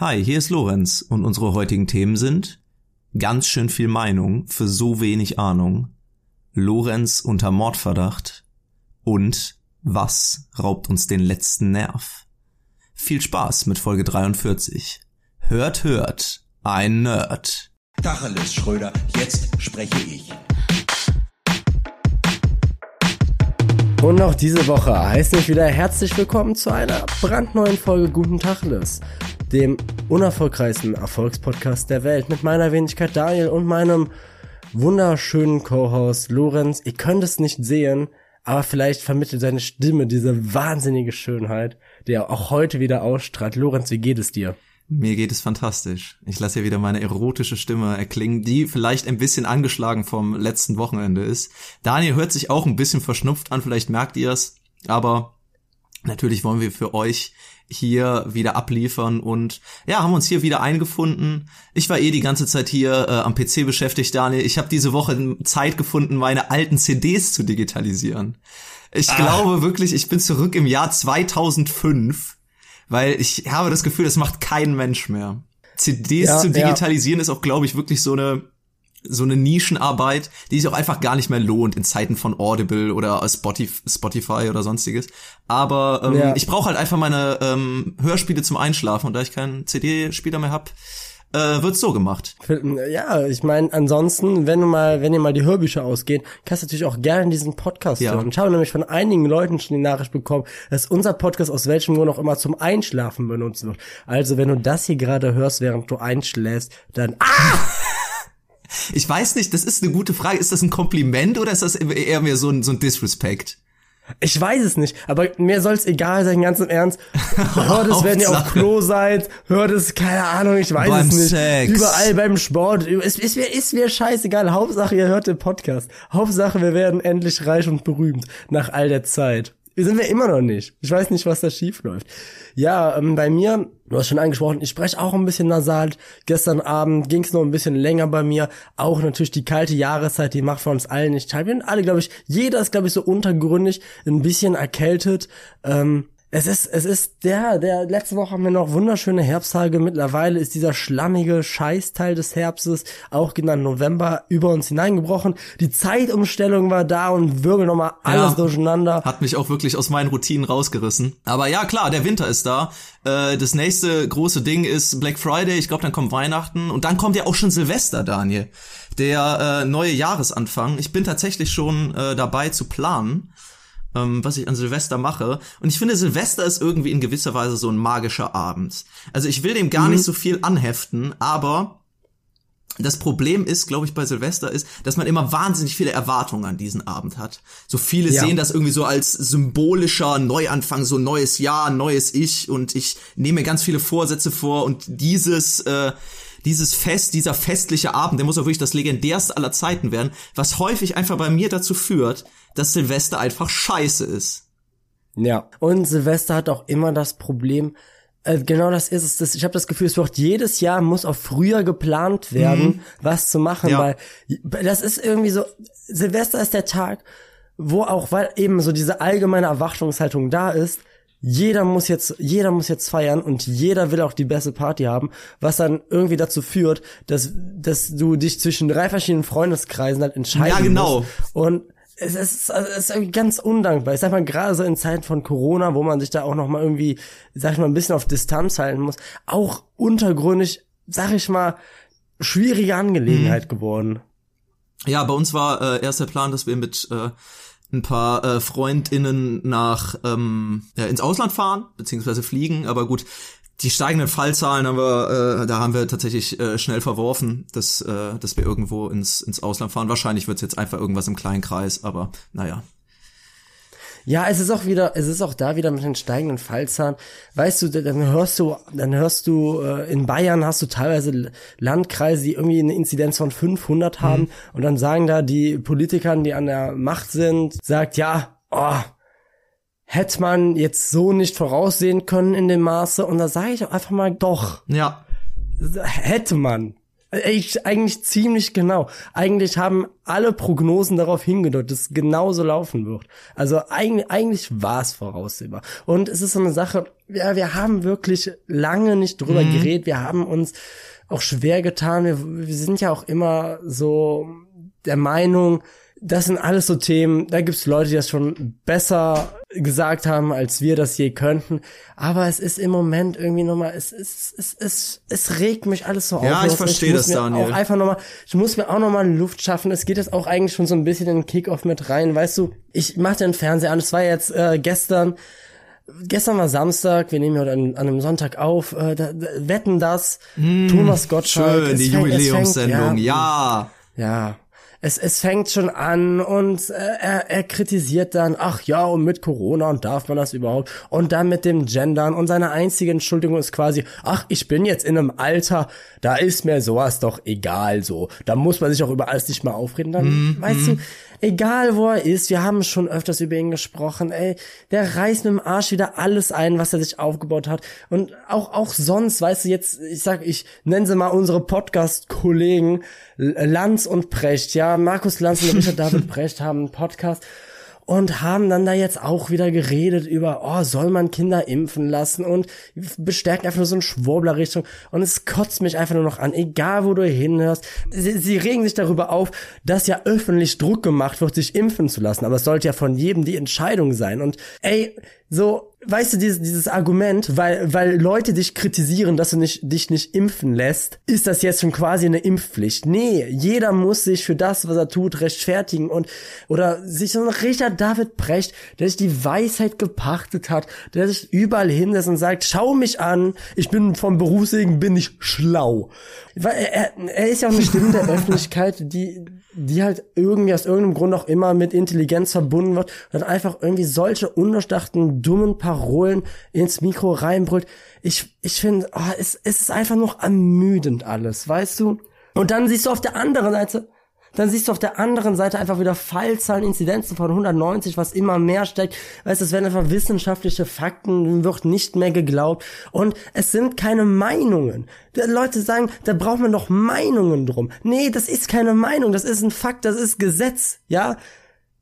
Hi, hier ist Lorenz und unsere heutigen Themen sind ganz schön viel Meinung für so wenig Ahnung, Lorenz unter Mordverdacht und was raubt uns den letzten Nerv? Viel Spaß mit Folge 43. Hört, hört, ein Nerd. Tacheles, Schröder, jetzt spreche ich. Und auch diese Woche heißt ich wieder herzlich willkommen zu einer brandneuen Folge Guten Tacheles, dem unerfolgreichsten Erfolgspodcast der Welt mit meiner Wenigkeit Daniel und meinem wunderschönen Co-Host Lorenz. Ihr könnt es nicht sehen, aber vielleicht vermittelt seine Stimme diese wahnsinnige Schönheit, die er auch heute wieder ausstrahlt. Lorenz, wie geht es dir? Mir geht es fantastisch. Ich lasse hier wieder meine erotische Stimme erklingen, die vielleicht ein bisschen angeschlagen vom letzten Wochenende ist. Daniel hört sich auch ein bisschen verschnupft an, vielleicht merkt ihr es, aber natürlich wollen wir für euch hier wieder abliefern und ja, haben uns hier wieder eingefunden. Ich war eh die ganze Zeit hier äh, am PC beschäftigt, Daniel. Ich habe diese Woche Zeit gefunden, meine alten CDs zu digitalisieren. Ich ah. glaube wirklich, ich bin zurück im Jahr 2005 weil ich habe das Gefühl, das macht kein Mensch mehr. CDs ja, zu digitalisieren ja. ist auch, glaube ich, wirklich so eine so eine Nischenarbeit, die sich auch einfach gar nicht mehr lohnt in Zeiten von Audible oder Spotify oder sonstiges. Aber ähm, ja. ich brauche halt einfach meine ähm, Hörspiele zum Einschlafen und da ich keinen CD-Spieler mehr hab, äh, wird so gemacht. Ja, ich meine, ansonsten, wenn du mal, wenn ihr mal die Hörbücher ausgeht, kannst du natürlich auch gerne diesen Podcast ja. hören. Ich habe nämlich von einigen Leuten schon die Nachricht bekommen, dass unser Podcast aus welchem Grund auch immer zum Einschlafen benutzt wird. Also wenn du das hier gerade hörst, während du einschläfst, dann ah! Ich weiß nicht, das ist eine gute Frage. Ist das ein Kompliment oder ist das eher mehr so ein, so ein Disrespect? Ich weiß es nicht, aber mir soll's egal sein, ganz im Ernst. Hört es, wenn ihr auf Klo seid, hört es, keine Ahnung, ich weiß beim es nicht. Sex. Überall beim Sport. Es ist mir, ist mir scheißegal. Hauptsache, ihr hört den Podcast. Hauptsache, wir werden endlich reich und berühmt nach all der Zeit. Wir sind wir immer noch nicht. Ich weiß nicht, was da schief läuft. Ja, ähm, bei mir, du hast schon angesprochen, ich spreche auch ein bisschen nasal. Gestern Abend ging es noch ein bisschen länger bei mir. Auch natürlich die kalte Jahreszeit, die macht für uns allen nicht teil. Wir sind alle, glaube ich, jeder ist, glaube ich, so untergründig, ein bisschen erkältet. Ähm, es ist, es ist der, der, letzte Woche haben wir noch wunderschöne Herbsttage. Mittlerweile ist dieser schlammige Scheißteil des Herbstes, auch genannt November, über uns hineingebrochen. Die Zeitumstellung war da und wirbel nochmal alles ja, durcheinander. Hat mich auch wirklich aus meinen Routinen rausgerissen. Aber ja, klar, der Winter ist da. Äh, das nächste große Ding ist Black Friday. Ich glaube, dann kommt Weihnachten und dann kommt ja auch schon Silvester, Daniel. Der äh, neue Jahresanfang. Ich bin tatsächlich schon äh, dabei zu planen ähm, was ich an Silvester mache. Und ich finde, Silvester ist irgendwie in gewisser Weise so ein magischer Abend. Also ich will dem gar mhm. nicht so viel anheften, aber das Problem ist, glaube ich, bei Silvester ist, dass man immer wahnsinnig viele Erwartungen an diesen Abend hat. So viele ja. sehen das irgendwie so als symbolischer Neuanfang, so neues Jahr, neues Ich und ich nehme ganz viele Vorsätze vor und dieses äh, dieses Fest, dieser festliche Abend, der muss auch wirklich das legendärste aller Zeiten werden, was häufig einfach bei mir dazu führt, dass Silvester einfach scheiße ist. Ja, und Silvester hat auch immer das Problem, äh, genau das ist es. Das, ich habe das Gefühl, es wird jedes Jahr muss auch früher geplant werden, mhm. was zu machen, ja. weil das ist irgendwie so, Silvester ist der Tag, wo auch, weil eben so diese allgemeine Erwartungshaltung da ist, jeder muss jetzt, jeder muss jetzt feiern und jeder will auch die beste Party haben, was dann irgendwie dazu führt, dass, dass du dich zwischen drei verschiedenen Freundeskreisen halt entscheiden Ja, genau. Musst. Und es ist, es ist irgendwie ganz undankbar. Ich sag mal, gerade so in Zeiten von Corona, wo man sich da auch noch mal irgendwie, sag ich mal, ein bisschen auf Distanz halten muss, auch untergründig, sag ich mal, schwierige Angelegenheit mhm. geworden. Ja, bei uns war äh, erst der Plan, dass wir mit äh, ein paar äh, FreundInnen nach ähm, ja, ins Ausland fahren, beziehungsweise fliegen, aber gut, die steigenden Fallzahlen haben wir, äh, da haben wir tatsächlich äh, schnell verworfen, dass, äh, dass wir irgendwo ins, ins Ausland fahren. Wahrscheinlich wird's jetzt einfach irgendwas im kleinen Kreis, aber naja. Ja, es ist auch wieder, es ist auch da wieder mit den steigenden Fallzahlen. Weißt du, dann hörst du, dann hörst du, äh, in Bayern hast du teilweise Landkreise, die irgendwie eine Inzidenz von 500 haben mhm. und dann sagen da die Politiker, die an der Macht sind, sagt, ja, oh, hätte man jetzt so nicht voraussehen können in dem Maße und da sage ich einfach mal doch. Ja. Hätte man. Ich, eigentlich ziemlich genau. Eigentlich haben alle Prognosen darauf hingedeutet, dass es genauso laufen wird. Also eigentlich, eigentlich war es voraussehbar. Und es ist so eine Sache, ja, wir haben wirklich lange nicht drüber mhm. geredet. Wir haben uns auch schwer getan. Wir, wir sind ja auch immer so der Meinung, das sind alles so Themen, da gibt's Leute, die das schon besser gesagt haben, als wir das je könnten. Aber es ist im Moment irgendwie nochmal, es, es, es, es, es regt mich alles so auf. Ja, ich verstehe das, Daniel. Auch einfach noch mal, ich muss mir auch nochmal Luft schaffen. Es geht jetzt auch eigentlich schon so ein bisschen in den Kickoff mit rein. Weißt du, ich mach den Fernseher an. Es war jetzt äh, gestern, gestern war Samstag, wir nehmen heute an, an einem Sonntag auf, äh, da, da, wetten das, mm, Thomas Gottschalk. Schön, die Jubiläumssendung, ja. Ja, es, es fängt schon an und äh, er, er kritisiert dann, ach ja, und mit Corona und darf man das überhaupt? Und dann mit dem Gendern und seine einzige Entschuldigung ist quasi, ach, ich bin jetzt in einem Alter, da ist mir sowas doch egal so. Da muss man sich auch über alles nicht mal aufreden. Dann, mm, weißt mm. du, egal wo er ist, wir haben schon öfters über ihn gesprochen, ey, der reißt mit dem Arsch wieder alles ein, was er sich aufgebaut hat. Und auch, auch sonst, weißt du, jetzt, ich sag, ich nenne sie mal unsere Podcast-Kollegen, Lanz und Precht, ja, Markus Lanz und Richard David Precht haben einen Podcast und haben dann da jetzt auch wieder geredet über, oh, soll man Kinder impfen lassen und bestärken einfach nur so eine Schwurbler-Richtung und es kotzt mich einfach nur noch an, egal wo du hinhörst. Sie, sie regen sich darüber auf, dass ja öffentlich Druck gemacht wird, sich impfen zu lassen, aber es sollte ja von jedem die Entscheidung sein. Und ey, so, weißt du, dieses, dieses Argument, weil, weil Leute dich kritisieren, dass du nicht, dich nicht impfen lässt, ist das jetzt schon quasi eine Impfpflicht. Nee, jeder muss sich für das, was er tut, rechtfertigen und, oder sich so ein Richard David Brecht, der sich die Weisheit gepachtet hat, der sich überall hinsetzt und sagt, schau mich an, ich bin vom Berufswegen, bin ich schlau. Weil er, er ist ja auch eine Stimme der Öffentlichkeit, die, die halt irgendwie aus irgendeinem Grund auch immer mit Intelligenz verbunden wird und dann einfach irgendwie solche undurchdachten, dummen Parolen ins Mikro reinbrüllt. Ich, ich finde, oh, es, es ist einfach noch ermüdend alles, weißt du? Und dann siehst du auf der anderen Seite, dann siehst du auf der anderen Seite einfach wieder Fallzahlen, Inzidenzen von 190, was immer mehr steigt. Weißt es werden einfach wissenschaftliche Fakten, wird nicht mehr geglaubt. Und es sind keine Meinungen. Die Leute sagen, da braucht man doch Meinungen drum. Nee, das ist keine Meinung, das ist ein Fakt, das ist Gesetz, ja?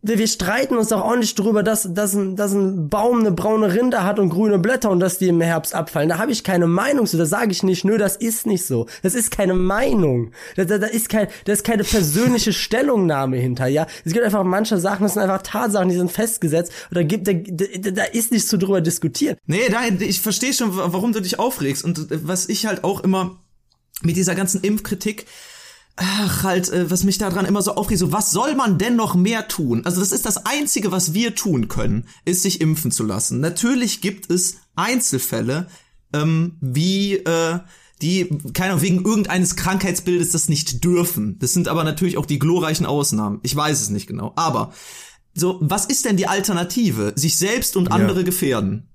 Wir, wir streiten uns doch auch nicht drüber, dass, dass, ein, dass ein Baum eine braune Rinde hat und grüne Blätter und dass die im Herbst abfallen. Da habe ich keine Meinung zu. Da sage ich nicht, nö, das ist nicht so. Das ist keine Meinung. Da, da, da, ist kein, da ist keine persönliche Stellungnahme hinter, ja. Es gibt einfach manche Sachen, das sind einfach Tatsachen, die sind festgesetzt. Und da gibt, da, da, da ist nichts zu drüber diskutieren. Nee, da, ich verstehe schon, warum du dich aufregst. Und was ich halt auch immer mit dieser ganzen Impfkritik, ach, halt, äh, was mich daran immer so aufregt, so, was soll man denn noch mehr tun? Also das ist das Einzige, was wir tun können, ist sich impfen zu lassen. Natürlich gibt es Einzelfälle, ähm, wie, äh, die, keiner wegen irgendeines Krankheitsbildes das nicht dürfen. Das sind aber natürlich auch die glorreichen Ausnahmen. Ich weiß es nicht genau. Aber, so, was ist denn die Alternative? Sich selbst und andere ja. gefährden.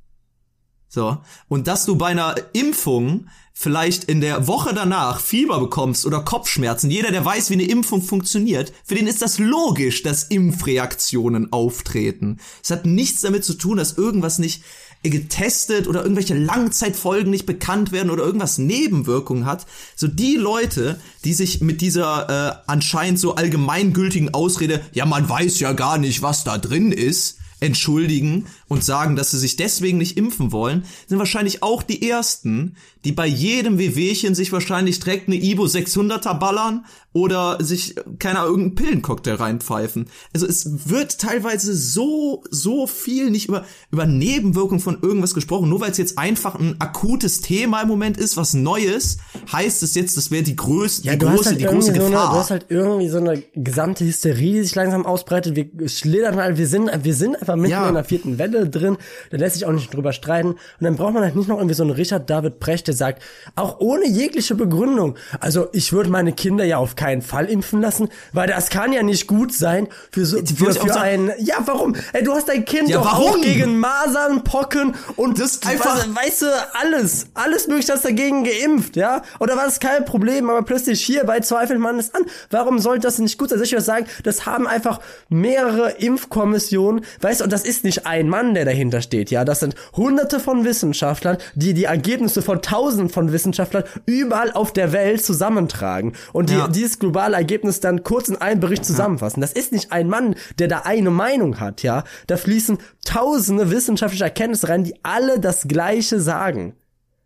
So. Und dass du bei einer Impfung vielleicht in der Woche danach Fieber bekommst oder Kopfschmerzen, jeder, der weiß, wie eine Impfung funktioniert, für den ist das logisch, dass Impfreaktionen auftreten. Es hat nichts damit zu tun, dass irgendwas nicht getestet oder irgendwelche Langzeitfolgen nicht bekannt werden oder irgendwas Nebenwirkungen hat. So die Leute, die sich mit dieser äh, anscheinend so allgemeingültigen Ausrede, ja, man weiß ja gar nicht, was da drin ist, entschuldigen und sagen, dass sie sich deswegen nicht impfen wollen, sind wahrscheinlich auch die ersten, die bei jedem Wehwehchen sich wahrscheinlich direkt eine Ibo 600er ballern oder sich, keine Ahnung, irgendeinen Pillencocktail reinpfeifen. Also es wird teilweise so, so viel nicht über, über Nebenwirkungen von irgendwas gesprochen. Nur weil es jetzt einfach ein akutes Thema im Moment ist, was Neues, heißt es jetzt, das wäre die größte, ja, die große, halt die große Gefahr. So eine, du hast halt irgendwie so eine gesamte Hysterie, die sich langsam ausbreitet. Wir schlittern halt, wir sind, wir sind einfach mitten ja. in der vierten Welle drin. Da lässt sich auch nicht drüber streiten. Und dann braucht man halt nicht noch irgendwie so einen Richard David Precht, der sagt, auch ohne jegliche Begründung. Also ich würde meine Kinder ja auf keinen Fall impfen lassen, weil das kann ja nicht gut sein für so für, für ein. Ja, warum? Ey, du hast dein Kind ja, doch warum? auch gegen Masern, Pocken und das einfach, weißt, weißt du, alles, alles mögliche hast dagegen geimpft, ja? Oder war das kein Problem, aber plötzlich hier bei zweifelt man es an. Warum sollte das nicht gut sein? Soll ich was sagen? Das haben einfach mehrere Impfkommissionen, weißt du, und das ist nicht ein Mann, Mann, der dahinter steht, ja. Das sind hunderte von Wissenschaftlern, die die Ergebnisse von tausenden von Wissenschaftlern überall auf der Welt zusammentragen und die, ja. dieses globale Ergebnis dann kurz in einem Bericht zusammenfassen. Das ist nicht ein Mann, der da eine Meinung hat, ja. Da fließen tausende wissenschaftliche Erkenntnisse rein, die alle das Gleiche sagen.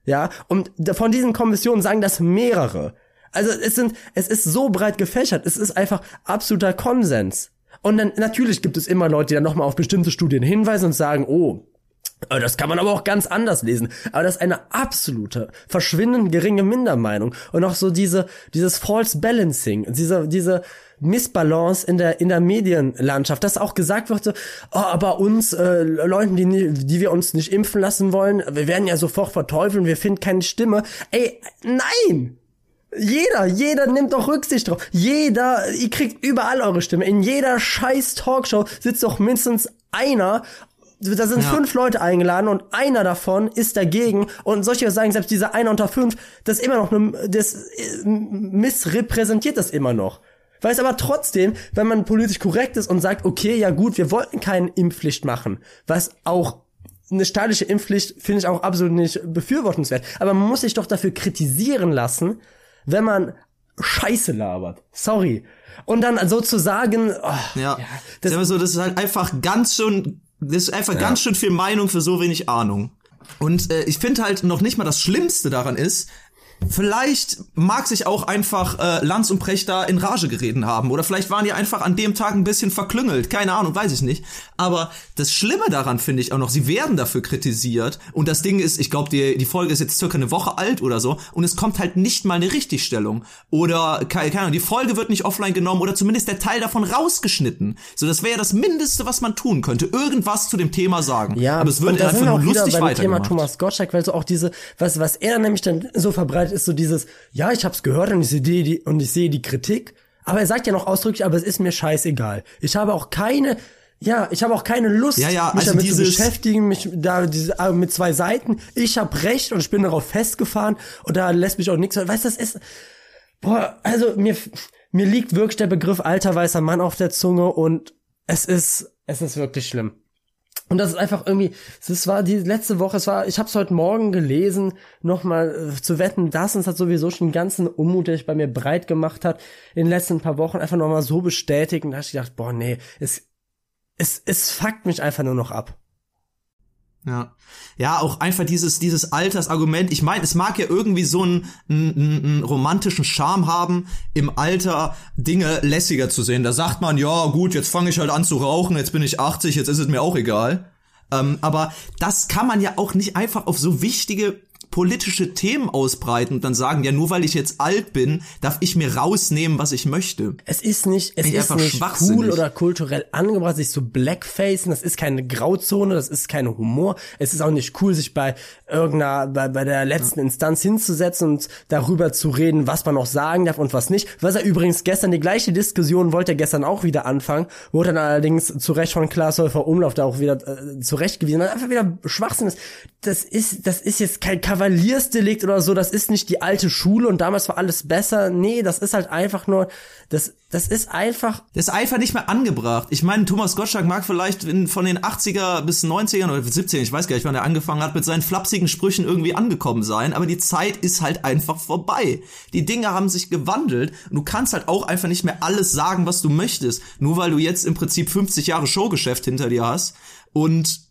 Ja, und von diesen Kommissionen sagen das mehrere. Also es sind, es ist so breit gefächert, es ist einfach absoluter Konsens. Und dann natürlich gibt es immer Leute, die dann nochmal auf bestimmte Studien hinweisen und sagen, oh, äh, das kann man aber auch ganz anders lesen. Aber das ist eine absolute, verschwindend geringe Mindermeinung. Und auch so diese, dieses False Balancing, diese, diese Missbalance in der, in der Medienlandschaft, dass auch gesagt wird, so, oh, aber uns, äh, Leuten, die, die wir uns nicht impfen lassen wollen, wir werden ja sofort verteufeln, wir finden keine Stimme. Ey, nein! Jeder, jeder nimmt doch Rücksicht drauf. Jeder, ihr kriegt überall eure Stimme. In jeder scheiß Talkshow sitzt doch mindestens einer da sind ja. fünf Leute eingeladen und einer davon ist dagegen und solche sagen, selbst dieser einer unter fünf, das immer noch, eine, das äh, missrepräsentiert das immer noch. Weil es aber trotzdem, wenn man politisch korrekt ist und sagt, okay, ja gut, wir wollten keine Impfpflicht machen, was auch eine staatliche Impfpflicht finde ich auch absolut nicht befürwortenswert. Aber man muss sich doch dafür kritisieren lassen, wenn man Scheiße labert. Sorry. Und dann sozusagen, oh, ja, ja das, ist so, das ist halt einfach ganz schön, das ist einfach ja. ganz schön viel Meinung für so wenig Ahnung. Und äh, ich finde halt noch nicht mal das Schlimmste daran ist, Vielleicht mag sich auch einfach äh, Lanz und Precht da in Rage gereden haben. Oder vielleicht waren die einfach an dem Tag ein bisschen verklüngelt. Keine Ahnung, weiß ich nicht. Aber das Schlimme daran finde ich auch noch, sie werden dafür kritisiert. Und das Ding ist, ich glaube, die, die Folge ist jetzt circa eine Woche alt oder so. Und es kommt halt nicht mal eine Richtigstellung. Oder, keine, keine Ahnung, die Folge wird nicht offline genommen oder zumindest der Teil davon rausgeschnitten. So, das wäre ja das Mindeste, was man tun könnte. Irgendwas zu dem Thema sagen. Ja, aber es wird einfach nur lustig weitergemacht. Thema Thomas Gottschalk, weil so auch diese, was, was er nämlich dann so verbreitet ist so dieses, ja, ich hab's gehört und ich sehe die, und ich sehe die Kritik, aber er sagt ja noch ausdrücklich, aber es ist mir scheißegal. Ich habe auch keine, ja, ich habe auch keine Lust, ja, ja, mich also damit zu beschäftigen, mich da diese, äh, mit zwei Seiten. Ich habe recht und ich bin darauf festgefahren und da lässt mich auch nichts. Weißt du, das ist, boah, also mir, mir liegt wirklich der Begriff alter weißer Mann auf der Zunge und es ist, es ist wirklich schlimm. Und das ist einfach irgendwie, es war die letzte Woche, es war, ich habe es heute Morgen gelesen, nochmal äh, zu wetten, das es hat sowieso schon den ganzen Unmut, der sich bei mir breit gemacht hat, in den letzten paar Wochen einfach nochmal so bestätigt. Und da habe ich gedacht, boah, nee, es, es, es fuckt mich einfach nur noch ab. Ja. Ja, auch einfach dieses, dieses Altersargument. Ich meine, es mag ja irgendwie so einen, einen, einen romantischen Charme haben, im Alter Dinge lässiger zu sehen. Da sagt man, ja, gut, jetzt fange ich halt an zu rauchen, jetzt bin ich 80, jetzt ist es mir auch egal. Ähm, aber das kann man ja auch nicht einfach auf so wichtige politische Themen ausbreiten und dann sagen, ja, nur weil ich jetzt alt bin, darf ich mir rausnehmen, was ich möchte. Es ist nicht, es ist nicht cool oder kulturell angebracht, sich zu blackfacen. Das ist keine Grauzone, das ist kein Humor. Es ist auch nicht cool, sich bei irgendeiner, bei, bei der letzten Instanz hinzusetzen und darüber zu reden, was man noch sagen darf und was nicht. Was er übrigens gestern, die gleiche Diskussion wollte er gestern auch wieder anfangen, wurde dann allerdings zu Recht von Klaas Häufer Umlauf da auch wieder äh, zurechtgewiesen. Einfach wieder Schwachsinn ist. Das ist, das ist jetzt kein Kavaliersdelikt oder so, das ist nicht die alte Schule und damals war alles besser. Nee, das ist halt einfach nur, das, das ist einfach. Das ist einfach nicht mehr angebracht. Ich meine, Thomas Gottschalk mag vielleicht in, von den 80er bis 90ern oder 70 ich weiß gar nicht, wann er angefangen hat, mit seinen flapsigen Sprüchen irgendwie angekommen sein, aber die Zeit ist halt einfach vorbei. Die Dinge haben sich gewandelt und du kannst halt auch einfach nicht mehr alles sagen, was du möchtest, nur weil du jetzt im Prinzip 50 Jahre Showgeschäft hinter dir hast und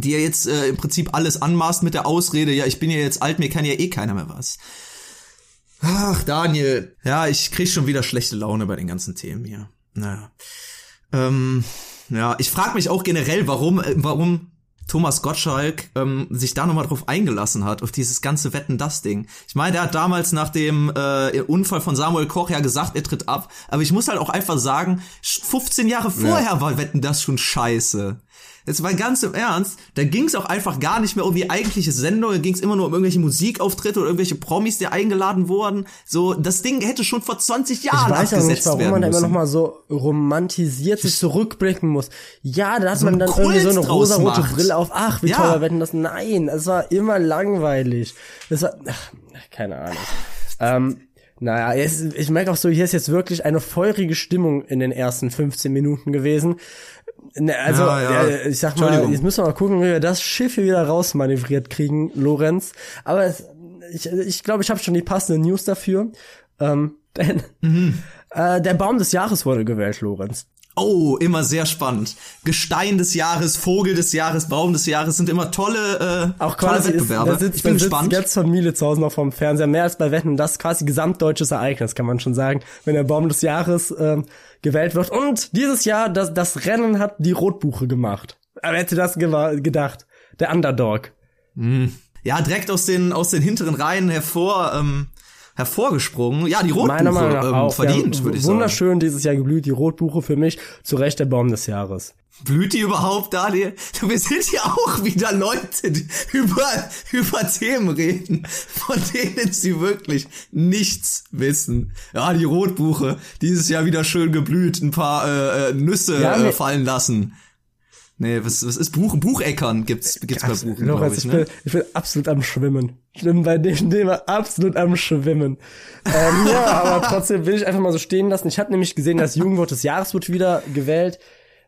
dir jetzt äh, im Prinzip alles anmaßt mit der Ausrede, ja, ich bin ja jetzt alt, mir kann ja eh keiner mehr was. Ach, Daniel. Ja, ich krieg schon wieder schlechte Laune bei den ganzen Themen hier. Naja. Ähm, ja, ich frage mich auch generell, warum, äh, warum Thomas Gottschalk ähm, sich da nochmal drauf eingelassen hat, auf dieses ganze Wetten-Das-Ding. Ich meine, der hat damals nach dem äh, Unfall von Samuel Koch ja gesagt, er tritt ab. Aber ich muss halt auch einfach sagen, 15 Jahre vorher ja. war Wetten-Das schon scheiße. Jetzt mal ganz im Ernst, da ging es auch einfach gar nicht mehr um die eigentliche Sendung, da ging es immer nur um irgendwelche Musikauftritte oder irgendwelche Promis, die eingeladen wurden. So, das Ding hätte schon vor 20 Jahren Ich weiß ja nicht, warum man da immer noch mal so romantisiert sich zurückblicken muss. Ja, da hat so man dann irgendwie so eine rosarote Brille auf. Ach, wie ja. toll werden das. Nein, es war immer langweilig. Es war, ach, keine Ahnung. ähm, naja, es, ich merke auch so, hier ist jetzt wirklich eine feurige Stimmung in den ersten 15 Minuten gewesen ne, also ja, ja. ich sag mal, jetzt müssen wir mal gucken, wie wir das Schiff hier wieder rausmanövriert kriegen, Lorenz. Aber es, ich glaube, ich, glaub, ich habe schon die passende News dafür. Ähm, denn mhm. äh, der Baum des Jahres wurde gewählt, Lorenz. Oh, immer sehr spannend. Gestein des Jahres, Vogel des Jahres, Baum des Jahres sind immer tolle, äh, Auch quasi tolle Wettbewerbe. Ist, sitzt, ich bin gespannt. jetzt von Miele zu Hause noch vom Fernseher, mehr als bei Wetten. Das ist quasi gesamtdeutsches Ereignis, kann man schon sagen, wenn der Baum des Jahres äh, gewählt wird. Und dieses Jahr, das, das Rennen hat die Rotbuche gemacht. Wer hätte das gedacht? Der Underdog. Mm. Ja, direkt aus den, aus den hinteren Reihen hervor. Ähm hervorgesprungen. Ja, die Rotbuche Meiner Meinung nach ähm, auch. verdient, würde ich sagen. Wunderschön dieses Jahr geblüht, die Rotbuche für mich. Zu Recht der Baum des Jahres. Blüht die überhaupt, Daniel? Wir sind hier auch wieder Leute, die über, über Themen reden, von denen sie wirklich nichts wissen. Ja, die Rotbuche, dieses Jahr wieder schön geblüht, ein paar äh, äh Nüsse ja, äh, fallen lassen. Nee, was, was ist Buch? Bucheckern gibt's, gibt's bei Buchen, Lorenz, ich, ich, ne? bin, ich bin absolut am Schwimmen. Ich bin bei dem Thema absolut am Schwimmen. ähm, ja, aber trotzdem will ich einfach mal so stehen lassen. Ich habe nämlich gesehen, das Jugendwort des Jahres wird wieder gewählt.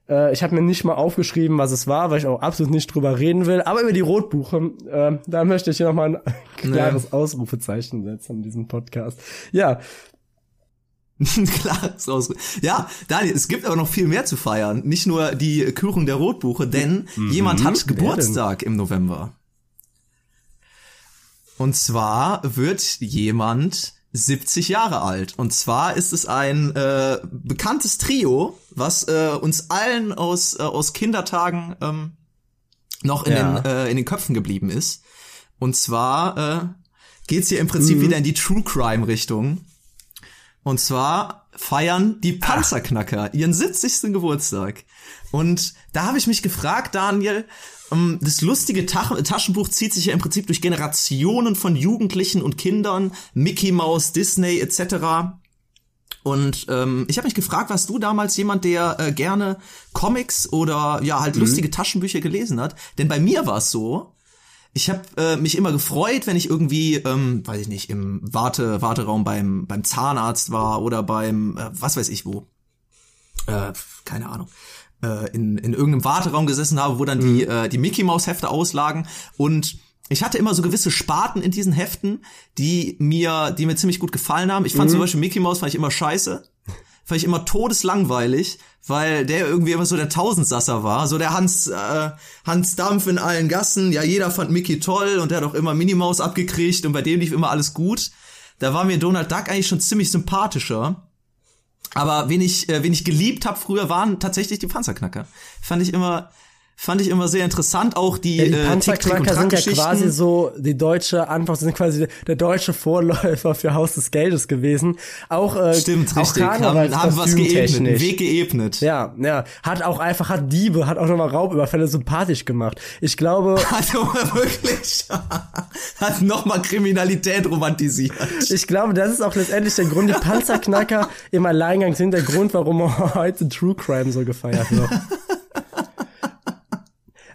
Äh, ich habe mir nicht mal aufgeschrieben, was es war, weil ich auch absolut nicht drüber reden will. Aber über die Rotbuche, äh, da möchte ich hier nochmal ein klares nee. Ausrufezeichen setzen in diesem Podcast. Ja, Klar, ist raus. Ja, Daniel, es gibt aber noch viel mehr zu feiern. Nicht nur die Kürung der Rotbuche, denn mhm. jemand hat Geburtstag im November. Und zwar wird jemand 70 Jahre alt. Und zwar ist es ein äh, bekanntes Trio, was äh, uns allen aus, äh, aus Kindertagen ähm, noch in, ja. den, äh, in den Köpfen geblieben ist. Und zwar äh, geht's hier im Prinzip mhm. wieder in die True Crime Richtung. Und zwar feiern die Panzerknacker ihren 70. Geburtstag. Und da habe ich mich gefragt, Daniel, ähm, das lustige Taschenbuch zieht sich ja im Prinzip durch Generationen von Jugendlichen und Kindern, Mickey Mouse, Disney etc. Und ähm, ich habe mich gefragt, warst du damals jemand, der äh, gerne Comics oder ja halt mhm. lustige Taschenbücher gelesen hat? Denn bei mir war es so, ich habe äh, mich immer gefreut, wenn ich irgendwie, ähm, weiß ich nicht, im Warte Warteraum beim beim Zahnarzt war oder beim äh, was weiß ich wo, äh, keine Ahnung, äh, in in irgendeinem Warteraum gesessen habe, wo dann mhm. die äh, die Mickey Maus Hefte auslagen und ich hatte immer so gewisse Sparten in diesen Heften, die mir, die mir ziemlich gut gefallen haben. Ich fand mhm. zum Beispiel Mickey Mouse fand ich immer scheiße fand ich immer todeslangweilig, weil der irgendwie immer so der Tausendsasser war, so der Hans äh, Hans Dampf in allen Gassen. Ja, jeder fand Mickey toll und der hat auch immer Minimaus abgekriegt und bei dem lief immer alles gut. Da war mir Donald Duck eigentlich schon ziemlich sympathischer. Aber wen ich, äh, wen ich geliebt habe früher, waren tatsächlich die Panzerknacker. Fand ich immer, fand ich immer sehr interessant. Auch die, ja, die äh, Panzerknacker sind ja quasi so die deutsche Antwort, sind quasi der deutsche Vorläufer für Haus des Geldes gewesen. Auch äh, stimmt auch richtig, haben, haben was geebnet, Weg geebnet. Ja, ja, hat auch einfach hat Diebe, hat auch nochmal Raubüberfälle sympathisch gemacht. Ich glaube, hat wirklich hat nochmal Kriminalität romantisiert. Ich glaube, das ist auch letztendlich der Grund. Die Panzerknacker im Alleingang sind der Grund, warum heute True Crime so gefeiert wird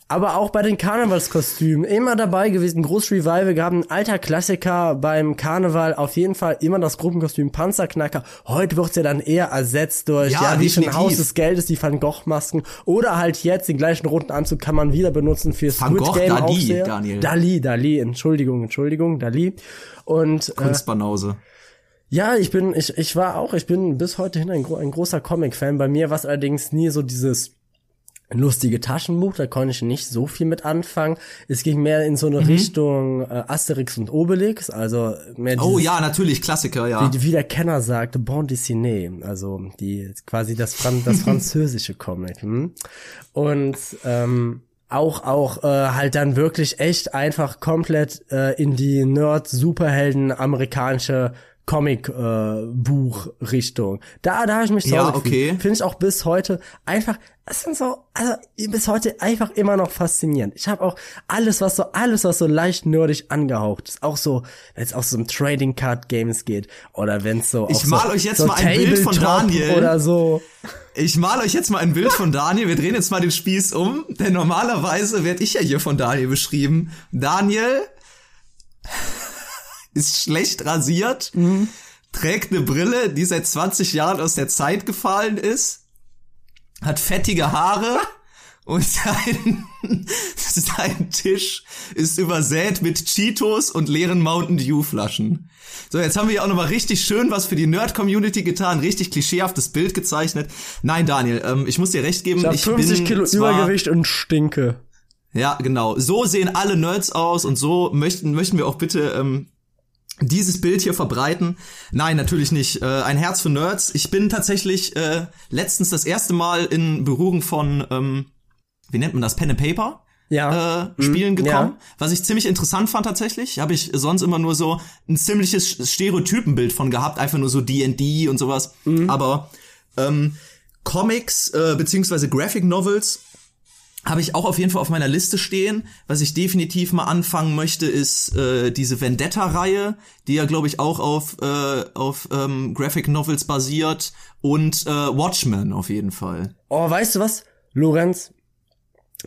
aber auch bei den Karnevalskostümen immer dabei gewesen. Groß Revival gab ein alter Klassiker beim Karneval. Auf jeden Fall immer das Gruppenkostüm Panzerknacker. Heute wird's ja dann eher ersetzt durch, ja, ja wie schon Haus des Geldes, die Van Gogh-Masken. Oder halt jetzt den gleichen roten Anzug kann man wieder benutzen für Van Squid Gogh, Game Dali. Daniel. Dali, Dali, Entschuldigung, Entschuldigung, Dali. Und, äh, Kunstbanause. Äh, ja, ich bin, ich, ich war auch, ich bin bis heute hin ein, ein großer Comic-Fan. Bei mir war es allerdings nie so dieses lustige Taschenbuch, da konnte ich nicht so viel mit anfangen. Es ging mehr in so eine mhm. Richtung äh, Asterix und Obelix, also mehr Oh ja, natürlich, Klassiker, ja. Wie, wie der Kenner sagte, Bon Dessiné, also die quasi das, Fran das französische Comic. Hm? Und ähm, auch auch äh, halt dann wirklich echt einfach komplett äh, in die Nerd Superhelden amerikanische Comic-Buch-Richtung. Äh, da, da habe ich mich so ja, okay. Finde ich auch bis heute einfach, es sind so, also bis heute einfach immer noch faszinierend. Ich habe auch alles, was so, alles, was so leicht nerdig angehaucht ist, auch so, wenn es auch so um Trading Card Games geht oder wenn es so Ich mal so, euch jetzt so mal ein Bild von Daniel oder so. Ich mal euch jetzt mal ein Bild von Daniel. Wir drehen jetzt mal den Spieß um, denn normalerweise werde ich ja hier von Daniel beschrieben. Daniel ist schlecht rasiert, mhm. trägt eine Brille, die seit 20 Jahren aus der Zeit gefallen ist, hat fettige Haare und sein, sein Tisch ist übersät mit Cheetos und leeren Mountain Dew Flaschen. So, jetzt haben wir ja auch nochmal richtig schön was für die Nerd-Community getan, richtig klischeehaftes Bild gezeichnet. Nein, Daniel, ähm, ich muss dir recht geben. Ich, hab 50 bin Kilo Übergewicht und stinke. Ja, genau. So sehen alle Nerds aus und so möchten, möchten wir auch bitte ähm, dieses Bild hier verbreiten. Nein, natürlich nicht. Äh, ein Herz für Nerds. Ich bin tatsächlich äh, letztens das erste Mal in Berührung von, ähm, wie nennt man das, Pen and Paper? Ja. Äh, mhm. Spielen gekommen, ja. was ich ziemlich interessant fand tatsächlich. Habe ich sonst immer nur so ein ziemliches Stereotypenbild von gehabt, einfach nur so D&D und sowas. Mhm. Aber ähm, Comics äh, beziehungsweise Graphic Novels habe ich auch auf jeden Fall auf meiner Liste stehen. Was ich definitiv mal anfangen möchte, ist äh, diese Vendetta-Reihe, die ja, glaube ich, auch auf, äh, auf ähm, Graphic Novels basiert und äh, Watchmen auf jeden Fall. Oh, weißt du was, Lorenz?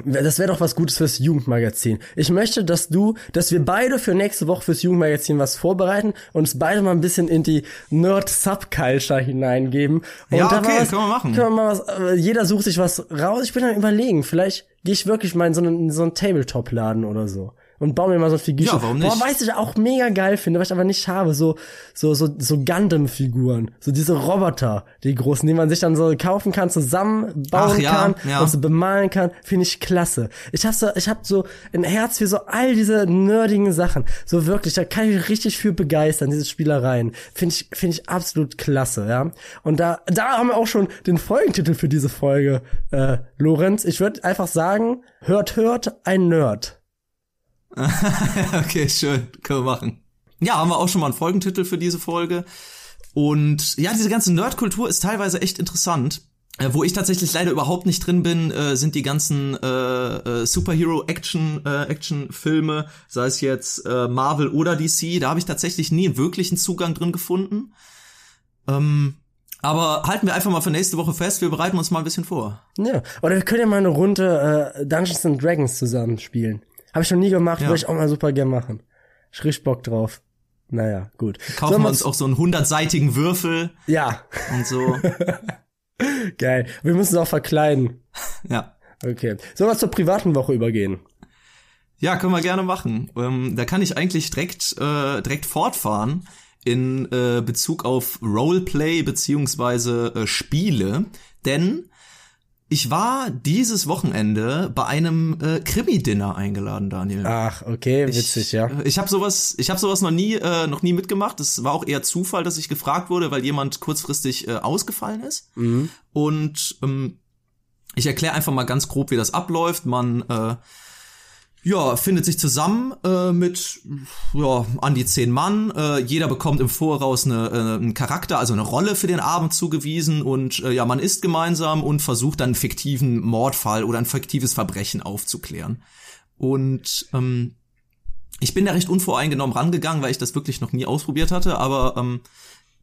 Das wäre doch was Gutes fürs Jugendmagazin. Ich möchte, dass du, dass wir beide für nächste Woche fürs Jugendmagazin was vorbereiten und uns beide mal ein bisschen in die Nerd-Subculture hineingeben. Und ja, okay, was, können wir machen. Können wir mal was, äh, jeder sucht sich was raus. Ich bin dann überlegen, vielleicht gehe ich wirklich mal in so einen, in so einen Tabletop-Laden oder so und baue mir mal so ein Figürchen. Ja, warum nicht? Boah, weißt du, ich auch mega geil finde, was ich aber nicht habe, so so so so Gundam-Figuren, so diese Roboter, die großen, die man sich dann so kaufen kann, zusammenbauen ja, kann ja. und so bemalen kann, finde ich klasse. Ich habe so ich habe so ein Herz für so all diese nerdigen Sachen, so wirklich, da kann ich mich richtig für begeistern, diese Spielereien. Finde ich finde ich absolut klasse, ja. Und da da haben wir auch schon den Folgentitel für diese Folge, äh, Lorenz. Ich würde einfach sagen, hört hört ein Nerd. okay, schön. Können wir machen. Ja, haben wir auch schon mal einen Folgentitel für diese Folge. Und ja, diese ganze Nerdkultur ist teilweise echt interessant. Äh, wo ich tatsächlich leider überhaupt nicht drin bin, äh, sind die ganzen äh, äh, Superhero-Action äh, sei es jetzt äh, Marvel oder DC. Da habe ich tatsächlich nie einen wirklichen Zugang drin gefunden. Ähm, aber halten wir einfach mal für nächste Woche fest, wir bereiten uns mal ein bisschen vor. Ja, oder wir können ja mal eine Runde äh, Dungeons and Dragons zusammen spielen. Habe ich noch nie gemacht, ja. würde ich auch mal super gern machen. Ich richtig Bock drauf. Naja, gut. Kaufen wir uns auch so einen hundertseitigen Würfel. Ja. Und so. Geil. Wir müssen es auch verkleiden. Ja. Okay. Sollen wir zur privaten Woche übergehen? Ja, können wir gerne machen. Ähm, da kann ich eigentlich direkt, äh, direkt fortfahren in äh, Bezug auf Roleplay beziehungsweise äh, Spiele. Denn ich war dieses Wochenende bei einem äh, Krimi-Dinner eingeladen, Daniel. Ach, okay, witzig, ich, ja. Ich habe sowas, ich habe sowas noch nie, äh, noch nie mitgemacht. Es war auch eher Zufall, dass ich gefragt wurde, weil jemand kurzfristig äh, ausgefallen ist. Mhm. Und ähm, ich erkläre einfach mal ganz grob, wie das abläuft. Man äh, ja, findet sich zusammen äh, mit ja, an die zehn Mann. Äh, jeder bekommt im Voraus eine, äh, einen Charakter, also eine Rolle für den Abend zugewiesen und äh, ja, man isst gemeinsam und versucht dann einen fiktiven Mordfall oder ein fiktives Verbrechen aufzuklären. Und ähm, ich bin da recht unvoreingenommen rangegangen, weil ich das wirklich noch nie ausprobiert hatte, aber ähm,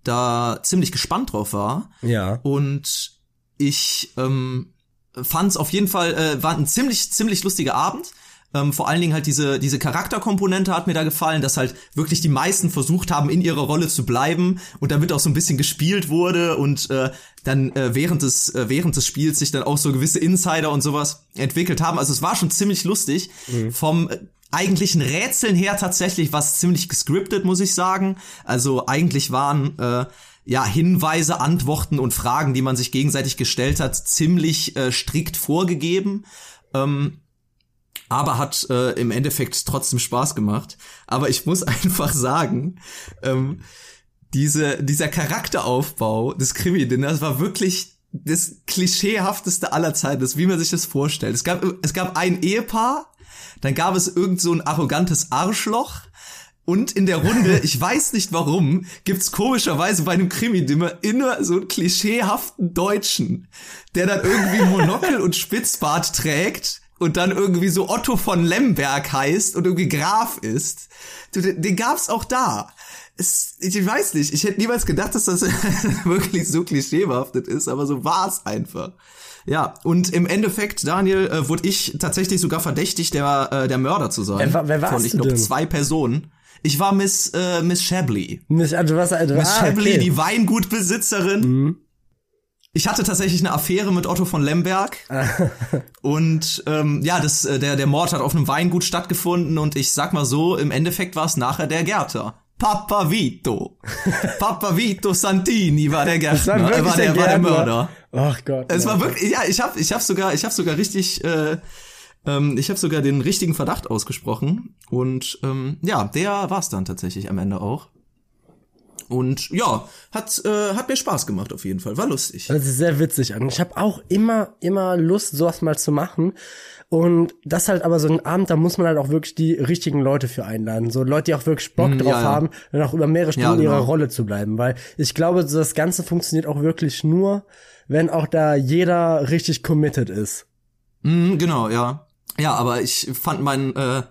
da ziemlich gespannt drauf war. Ja. Und ich ähm, fand es auf jeden Fall, äh, war ein ziemlich, ziemlich lustiger Abend. Ähm, vor allen Dingen halt diese, diese Charakterkomponente hat mir da gefallen, dass halt wirklich die meisten versucht haben, in ihrer Rolle zu bleiben und damit auch so ein bisschen gespielt wurde und äh, dann äh, während des äh, während des Spiels sich dann auch so gewisse Insider und sowas entwickelt haben. Also es war schon ziemlich lustig. Mhm. Vom äh, eigentlichen Rätseln her tatsächlich was ziemlich gescriptet, muss ich sagen. Also eigentlich waren äh, ja, Hinweise, Antworten und Fragen, die man sich gegenseitig gestellt hat, ziemlich äh, strikt vorgegeben. Ähm, aber hat äh, im Endeffekt trotzdem Spaß gemacht. Aber ich muss einfach sagen, ähm, diese, dieser Charakteraufbau des Krimi-Dinners war wirklich das klischeehafteste aller Zeiten, das wie man sich das vorstellt. Es gab, es gab ein Ehepaar, dann gab es irgend so ein arrogantes Arschloch, und in der Runde, ich weiß nicht warum, gibt's komischerweise bei einem Krimi-Dimmer immer so einen klischeehaften Deutschen, der dann irgendwie Monokel und Spitzbart trägt und dann irgendwie so Otto von Lemberg heißt und irgendwie Graf ist. Den, den gab's auch da. Es, ich weiß nicht, ich hätte niemals gedacht, dass das wirklich so klischeebehaftet ist, aber so war's einfach. Ja, und im Endeffekt, Daniel, äh, wurde ich tatsächlich sogar verdächtigt, der, äh, der Mörder zu sein. Wer, wer warst Von, ich glaube, zwei Personen. Ich war Miss, äh, Miss Shabley. Miss, also was, also, Miss ah, Shabley, okay. die Weingutbesitzerin. Mhm. Ich hatte tatsächlich eine Affäre mit Otto von Lemberg. und ähm, ja, das, äh, der, der Mord hat auf einem Weingut stattgefunden und ich sag mal so, im Endeffekt war es nachher der Gärter. Papa Vito. Papa Vito Santini war der Gärtner. War er war der, der, war der Mörder. Ach Gott. Es war wirklich, ja, ich habe ich hab sogar, ich habe sogar richtig, äh, ähm, ich habe sogar den richtigen Verdacht ausgesprochen. Und ähm, ja, der war's dann tatsächlich am Ende auch. Und ja, hat, äh, hat mir Spaß gemacht auf jeden Fall. War lustig. Das ist sehr witzig an. Ich habe auch immer, immer Lust, sowas mal zu machen. Und das halt aber so ein Abend, da muss man halt auch wirklich die richtigen Leute für einladen. So Leute, die auch wirklich Bock mm, drauf ja, ja. haben, dann auch über mehrere Stunden ja, genau. ihrer Rolle zu bleiben. Weil ich glaube, das Ganze funktioniert auch wirklich nur, wenn auch da jeder richtig committed ist. Mm, genau, ja. Ja, aber ich fand meinen äh,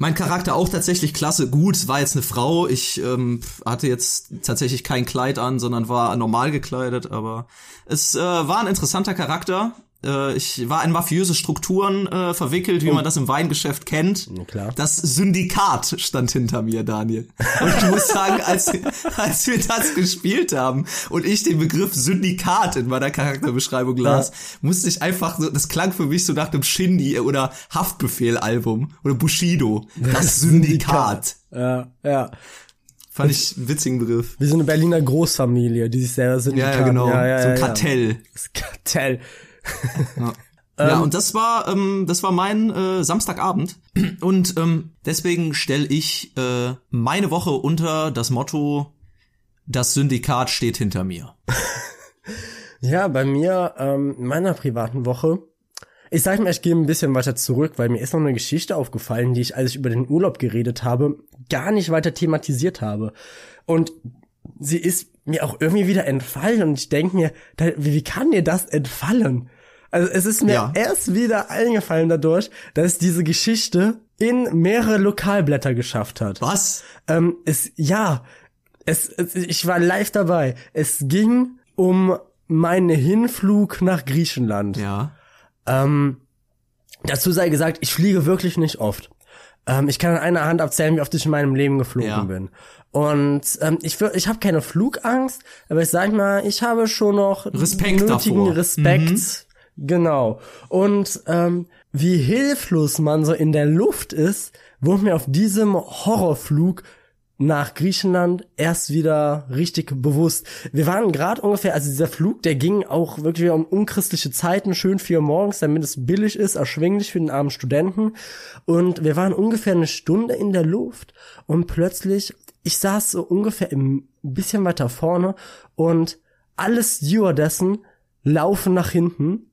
mein Charakter auch tatsächlich klasse. Gut, war jetzt eine Frau. Ich ähm, hatte jetzt tatsächlich kein Kleid an, sondern war normal gekleidet, aber es äh, war ein interessanter Charakter. Äh, ich war in mafiöse Strukturen äh, verwickelt, wie oh. man das im Weingeschäft kennt. Klar. Das Syndikat stand hinter mir, Daniel. Und ich muss sagen, als, als wir das gespielt haben und ich den Begriff Syndikat in meiner Charakterbeschreibung las, ja. musste ich einfach so, das klang für mich so nach dem Shindy oder Haftbefehl-Album oder Bushido. Das Syndikat. Ja, ja. Fand ich einen witzigen Begriff. Wie so eine Berliner Großfamilie, die sich selber Syndikat. Ja, ja genau. Ja, ja, so ein Kartell. Das Kartell. Ja. ja, ähm, und das war ähm, das war mein äh, Samstagabend und ähm, deswegen stelle ich äh, meine Woche unter das Motto das Syndikat steht hinter mir. ja, bei mir ähm, meiner privaten Woche ich sag mal, ich gehe ein bisschen weiter zurück, weil mir ist noch eine Geschichte aufgefallen, die ich, als ich über den Urlaub geredet habe, gar nicht weiter thematisiert habe. Und sie ist mir auch irgendwie wieder entfallen und ich denke mir, wie kann dir das entfallen? Also es ist mir ja. erst wieder eingefallen dadurch, dass diese Geschichte in mehrere Lokalblätter geschafft hat. Was? Ähm, es, ja, es, es, ich war live dabei. Es ging um meinen Hinflug nach Griechenland. Ja. Ähm, dazu sei gesagt, ich fliege wirklich nicht oft. Ähm, ich kann an einer Hand abzählen, wie oft ich in meinem Leben geflogen ja. bin. Und ähm, ich ich habe keine Flugangst, aber ich sag mal, ich habe schon noch Respekt nötigen davor. Respekt mhm. Genau. Und ähm, wie hilflos man so in der Luft ist, wurde mir auf diesem Horrorflug nach Griechenland erst wieder richtig bewusst. Wir waren gerade ungefähr, also dieser Flug, der ging auch wirklich um unchristliche Zeiten, schön vier morgens, damit es billig ist, erschwinglich für den armen Studenten. Und wir waren ungefähr eine Stunde in der Luft und plötzlich, ich saß so ungefähr ein bisschen weiter vorne und alles Stewardessen laufen nach hinten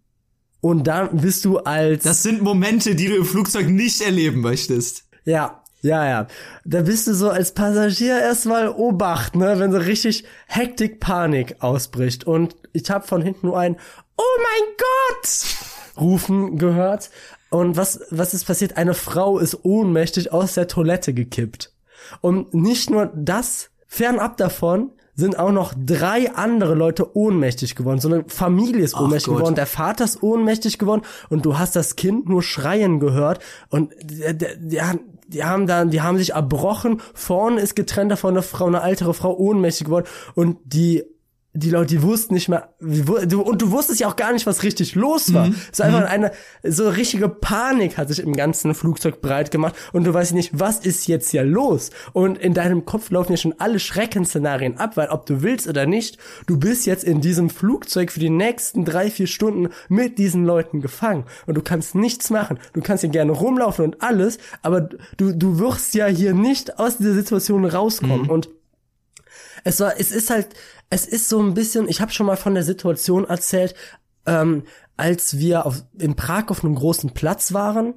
und dann bist du als. Das sind Momente, die du im Flugzeug nicht erleben möchtest. Ja, ja, ja. Da bist du so als Passagier erstmal Obacht, ne, wenn so richtig Hektik, Panik ausbricht. Und ich habe von hinten nur ein Oh mein Gott rufen gehört. Und was, was ist passiert? Eine Frau ist ohnmächtig aus der Toilette gekippt. Und nicht nur das, fernab davon, sind auch noch drei andere Leute ohnmächtig geworden. So eine Familie ist ohnmächtig geworden. Der Vater ist ohnmächtig geworden und du hast das Kind nur schreien gehört und die, die, die, die haben dann, die haben sich erbrochen. Vorne ist getrennt davon eine Frau, eine ältere Frau ohnmächtig geworden und die die Leute, die wussten nicht mehr, und du wusstest ja auch gar nicht, was richtig los war. Mhm. Es war einfach mhm. eine, so richtige Panik hat sich im ganzen Flugzeug breit gemacht und du weißt nicht, was ist jetzt hier los? Und in deinem Kopf laufen ja schon alle Schreckensszenarien ab, weil ob du willst oder nicht, du bist jetzt in diesem Flugzeug für die nächsten drei, vier Stunden mit diesen Leuten gefangen und du kannst nichts machen. Du kannst hier gerne rumlaufen und alles, aber du, du wirst ja hier nicht aus dieser Situation rauskommen mhm. und es war, es ist halt, es ist so ein bisschen, ich habe schon mal von der Situation erzählt, ähm, als wir auf, in Prag auf einem großen Platz waren,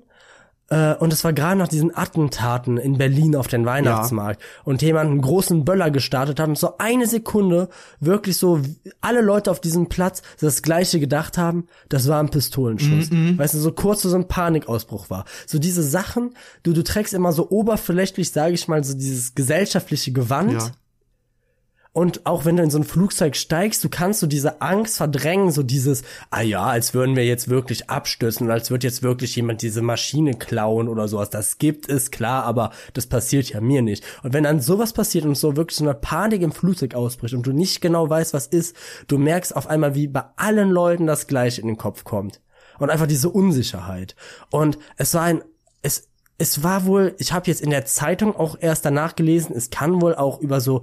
äh, und es war gerade nach diesen Attentaten in Berlin auf den Weihnachtsmarkt ja. und jemand einen großen Böller gestartet hat und so eine Sekunde wirklich so alle Leute auf diesem Platz das gleiche gedacht haben, das war ein Pistolenschuss. Mm -mm. Weißt du, so kurz so ein Panikausbruch war. So diese Sachen, du, du trägst immer so oberflächlich, sage ich mal, so dieses gesellschaftliche Gewand. Ja Und auch wenn du in so ein Flugzeug steigst, du kannst so diese Angst verdrängen, so dieses, ah ja, als würden wir jetzt wirklich abstürzen, als wird jetzt wirklich jemand diese Maschine klauen oder sowas. Das gibt es, klar, aber das passiert ja mir nicht. Und wenn dann sowas passiert und so wirklich so eine Panik im Flugzeug ausbricht und du nicht genau weißt, was ist, du merkst auf einmal, wie bei allen Leuten das Gleiche in den Kopf kommt. Und einfach diese Unsicherheit. Und es war ein, es, es war wohl, ich habe jetzt in der Zeitung auch erst danach gelesen, es kann wohl auch über so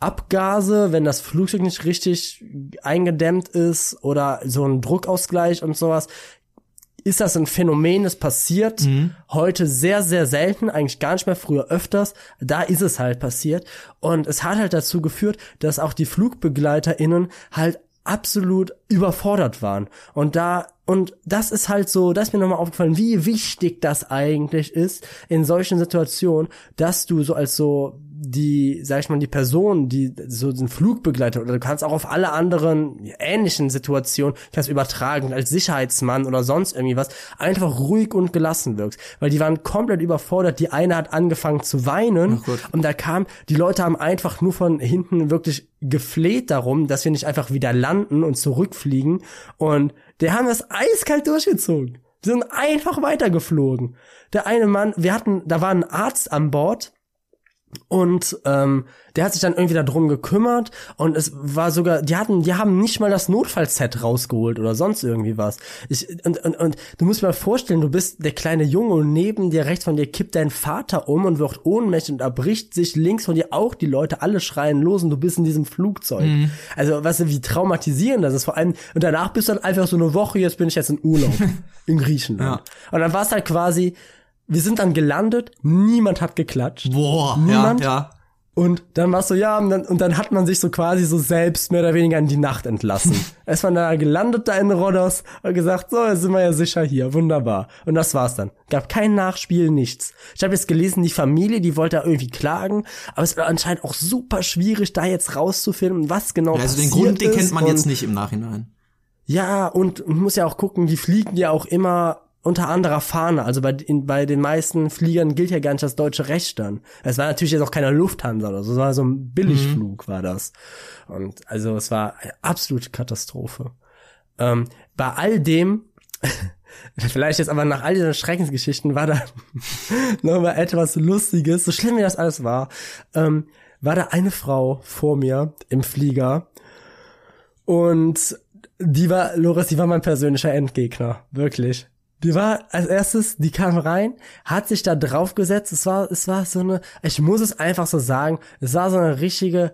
Abgase, wenn das Flugzeug nicht richtig eingedämmt ist oder so ein Druckausgleich und sowas, ist das ein Phänomen, das passiert mhm. heute sehr, sehr selten, eigentlich gar nicht mehr, früher öfters. Da ist es halt passiert. Und es hat halt dazu geführt, dass auch die FlugbegleiterInnen halt absolut überfordert waren. Und da, und das ist halt so, das ist mir nochmal aufgefallen, wie wichtig das eigentlich ist in solchen Situationen, dass du so als so die, sag ich mal, die Person, die so den Flugbegleiter oder du kannst auch auf alle anderen ähnlichen Situationen kannst übertragen als Sicherheitsmann oder sonst irgendwie was, einfach ruhig und gelassen wirkst, weil die waren komplett überfordert. Die eine hat angefangen zu weinen und da kam, die Leute haben einfach nur von hinten wirklich gefleht darum, dass wir nicht einfach wieder landen und zurückfliegen und der haben das eiskalt durchgezogen. Die sind einfach weitergeflogen. Der eine Mann, wir hatten, da war ein Arzt an Bord, und ähm, der hat sich dann irgendwie darum gekümmert und es war sogar, die hatten, die haben nicht mal das Notfallset rausgeholt oder sonst irgendwie was. Ich, und, und, und du musst mir vorstellen, du bist der kleine Junge und neben dir, rechts von dir kippt dein Vater um und wird ohnmächtig und erbricht sich links von dir auch die Leute, alle schreien los und du bist in diesem Flugzeug. Mhm. Also, weißt du, wie traumatisierend das ist. Vor allem, und danach bist du dann einfach so eine Woche, jetzt bin ich jetzt in Urlaub in Griechenland. Ja. Und dann war es halt quasi, wir sind dann gelandet, niemand hat geklatscht. Boah, niemand. ja, ja. Und dann war so, ja, und dann, und dann hat man sich so quasi so selbst mehr oder weniger in die Nacht entlassen. es war dann gelandet da in Rhodos und gesagt, so, jetzt sind wir ja sicher hier, wunderbar. Und das war's dann. Gab kein Nachspiel, nichts. Ich habe jetzt gelesen, die Familie, die wollte da irgendwie klagen, aber es war anscheinend auch super schwierig, da jetzt rauszufinden, was genau ja, also passiert Also den Grund, den kennt man jetzt nicht im Nachhinein. Ja, und man muss ja auch gucken, die fliegen ja auch immer unter anderer Fahne. Also bei, in, bei den meisten Fliegern gilt ja gar nicht das deutsche Recht dann. Es war natürlich jetzt auch keine Lufthansa oder so, es war so ein Billigflug mhm. war das. Und also es war eine absolute Katastrophe. Ähm, bei all dem, vielleicht jetzt aber nach all diesen Schreckensgeschichten war da nochmal etwas Lustiges, so schlimm wie das alles war, ähm, war da eine Frau vor mir im Flieger und die war, Loris, die war mein persönlicher Endgegner. Wirklich. Die war als erstes, die kam rein, hat sich da draufgesetzt. Es war, es war so eine, ich muss es einfach so sagen, es war so eine richtige,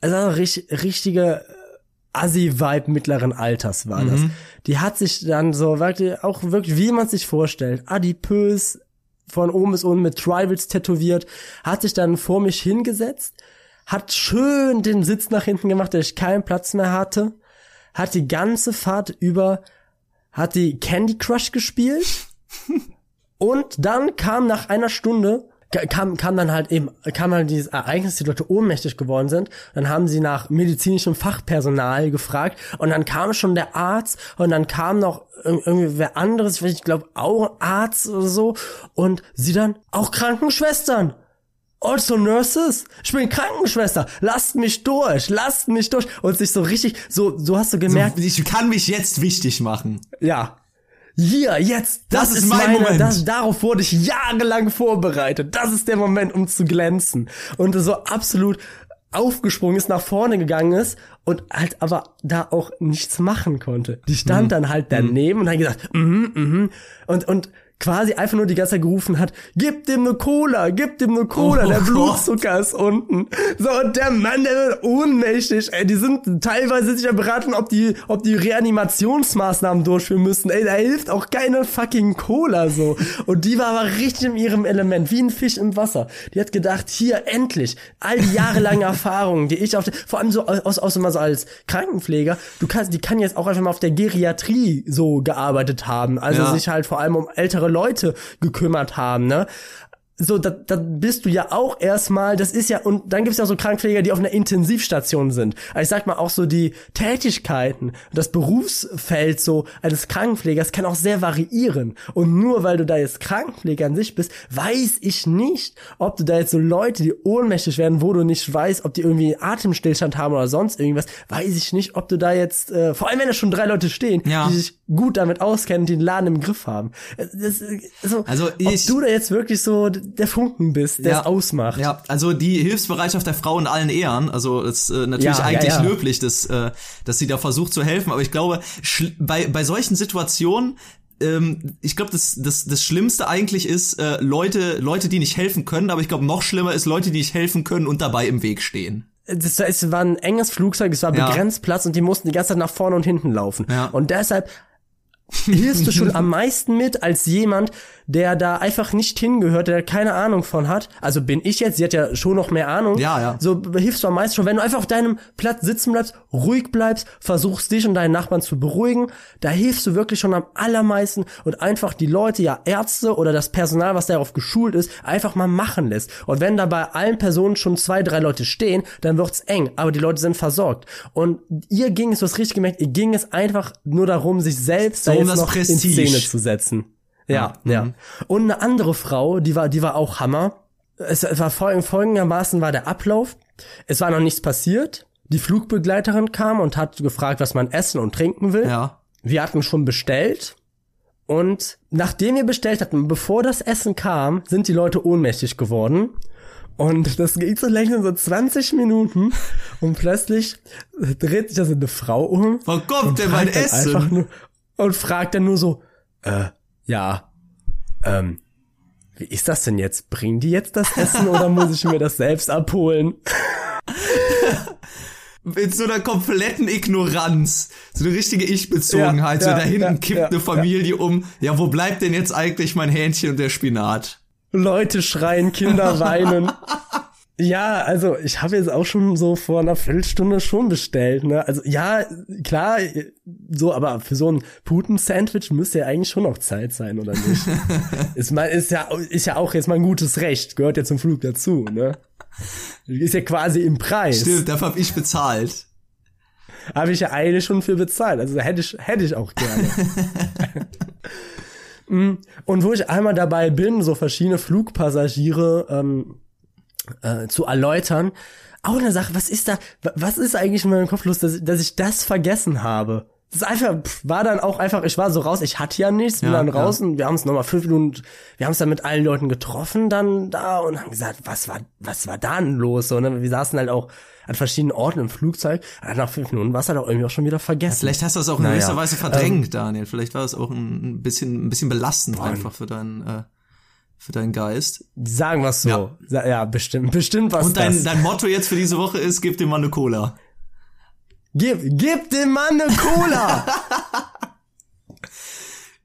es war eine richtig, richtige Assi-Vibe mittleren Alters war das. Mhm. Die hat sich dann so wirklich, auch wirklich, wie man sich vorstellt, adipös, von oben bis unten mit Tribals tätowiert, hat sich dann vor mich hingesetzt, hat schön den Sitz nach hinten gemacht, der ich keinen Platz mehr hatte, hat die ganze Fahrt über hat die Candy Crush gespielt. Und dann kam nach einer Stunde kam, kam dann halt eben, kam halt dieses Ereignis, die Leute ohnmächtig geworden sind. Dann haben sie nach medizinischem Fachpersonal gefragt. Und dann kam schon der Arzt. Und dann kam noch irgendwie wer anderes, ich glaube auch Arzt oder so. Und sie dann auch Krankenschwestern. Also Nurses, ich bin Krankenschwester, lasst mich durch, lasst mich durch. Und sich so richtig, so, so hast du gemerkt. So, ich kann mich jetzt wichtig machen. Ja. Hier, jetzt, das, das ist mein meine, Moment. Das, darauf wurde ich jahrelang vorbereitet. Das ist der Moment, um zu glänzen. Und so absolut aufgesprungen ist, nach vorne gegangen ist und halt aber da auch nichts machen konnte. Die stand mhm. dann halt daneben mhm. und hat gesagt, mhm, mhm. Und, und quasi einfach nur die ganze Zeit gerufen hat, gib dem ne Cola, gib dem ne Cola, oh, der Blutzucker Gott. ist unten. So, und der Mann, der wird ohnmächtig, ey, die sind teilweise sich ja beraten, ob die, ob die Reanimationsmaßnahmen durchführen müssen, ey, da hilft auch keine fucking Cola, so. Und die war aber richtig in ihrem Element, wie ein Fisch im Wasser. Die hat gedacht, hier, endlich, all die jahrelangen Erfahrungen, die ich auf, der, vor allem so, aus, aus immer so als Krankenpfleger, du kannst, die kann jetzt auch einfach mal auf der Geriatrie so gearbeitet haben, also ja. sich halt vor allem um ältere Leute gekümmert haben, ne? So, da, da bist du ja auch erstmal, das ist ja, und dann gibt's ja so Krankenpfleger, die auf einer Intensivstation sind. Also ich sag mal auch so die Tätigkeiten, das Berufsfeld so eines Krankenpflegers kann auch sehr variieren. Und nur weil du da jetzt Krankenpfleger an sich bist, weiß ich nicht, ob du da jetzt so Leute, die ohnmächtig werden, wo du nicht weißt, ob die irgendwie Atemstillstand haben oder sonst irgendwas, weiß ich nicht, ob du da jetzt, äh, vor allem wenn da schon drei Leute stehen, Ja. die sich gut damit auskennen, die den Laden im Griff haben. Das, so, Also ob ich- du da jetzt wirklich so der Funken bist, der es ausmacht. Ja, also die Hilfsbereitschaft der Frau in allen Ehren, also das ist äh, natürlich Ja, ja, eigentlich ja. löblich, dass, äh, dass sie da versucht zu helfen, aber ich glaube, bei, bei solchen Situationen ähm, ich glaube, das, das, das Schlimmste eigentlich ist äh, Leute, Leute, die nicht helfen können, aber ich glaube, noch schlimmer ist Leute, die nicht helfen können und dabei im Weg stehen. Das, es war ein enges Flugzeug, es war Ja. begrenzt Platz und die mussten die ganze Zeit nach vorne und hinten laufen. Ja. Und deshalb hilfst du schon am meisten mit als jemand, der da einfach nicht hingehört, der keine Ahnung von hat. Also bin ich jetzt, sie hat ja schon noch mehr Ahnung. Ja, ja. So hilfst du am meisten schon, wenn du einfach auf deinem Platz sitzen bleibst, ruhig bleibst, versuchst dich und deinen Nachbarn zu beruhigen, da hilfst du wirklich schon am allermeisten und einfach die Leute, ja Ärzte oder das Personal, was darauf geschult ist, einfach mal machen lässt. Und wenn da bei allen Personen schon zwei, drei Leute stehen, dann wird's eng, aber die Leute sind versorgt. Und ihr ging es, du hast richtig gemerkt, ihr ging es einfach nur darum, sich selbst da um jetzt noch Prestige. in Szene zu setzen. Ja, ja. Und eine andere Frau, die war, die war auch Hammer. Es war folg- folgendermaßen war der Ablauf. Es war noch nichts passiert. Die Flugbegleiterin kam und hat gefragt, was man essen und trinken will. Ja. Wir hatten schon bestellt. Und nachdem wir bestellt hatten, bevor das Essen kam, sind die Leute ohnmächtig geworden. Und das geht so langsam so 20 Minuten und plötzlich dreht sich da so eine Frau um Wo kommt denn mein Essen? nur, und fragt dann nur so, äh, ja, ähm, wie ist das denn jetzt? Bringen die jetzt das Essen oder muss ich mir das selbst abholen? Mit so einer kompletten Ignoranz. So eine richtige Ich-Bezogenheit. Ja, so ja, da hinten ja, kippt eine Familie um. Ja, wo bleibt denn jetzt eigentlich mein Hähnchen und der Spinat? Leute schreien, Kinder weinen. Ja, also ich habe jetzt auch schon so vor einer Viertelstunde schon bestellt, ne? Also ja, klar, so, aber für so ein Puten-Sandwich müsste ja eigentlich schon noch Zeit sein, oder nicht? ist, mal, ist, ja, ist ja auch jetzt mal ein gutes Recht, gehört ja zum Flug dazu, ne? Ist ja quasi im Preis. Stimmt, dafür hab ich bezahlt. Habe ich ja eigentlich schon für bezahlt. Also hätte ich, hätte ich auch gerne. Mm, Und wo ich einmal dabei bin, so verschiedene Flugpassagiere ähm, äh, zu erläutern, auch eine Sache, was ist da, wa- was ist eigentlich in meinem Kopf los, dass, dass ich das vergessen habe? Das einfach, war dann auch einfach, ich war so raus, ich hatte ja nichts, bin Ja, dann ja. raus und wir haben es nochmal fünf Minuten, wir haben es dann mit allen Leuten getroffen dann da und haben gesagt, was war, was war da denn los? So, ne? Wir saßen halt auch an verschiedenen Orten im Flugzeug, nach fünf Minuten war es halt auch irgendwie auch schon wieder vergessen. Vielleicht hast du das auch in Naja. gewisser Weise verdrängt, Daniel. Vielleicht war es auch ein bisschen, ein bisschen belastend einfach für deinen, äh, für deinen Geist. Sagen wir so. Ja. Ja. ja, bestimmt, bestimmt was Und dein, das. dein Motto jetzt für diese Woche ist, gib dem Mann eine Cola. Gib, gib dem Mann eine Cola!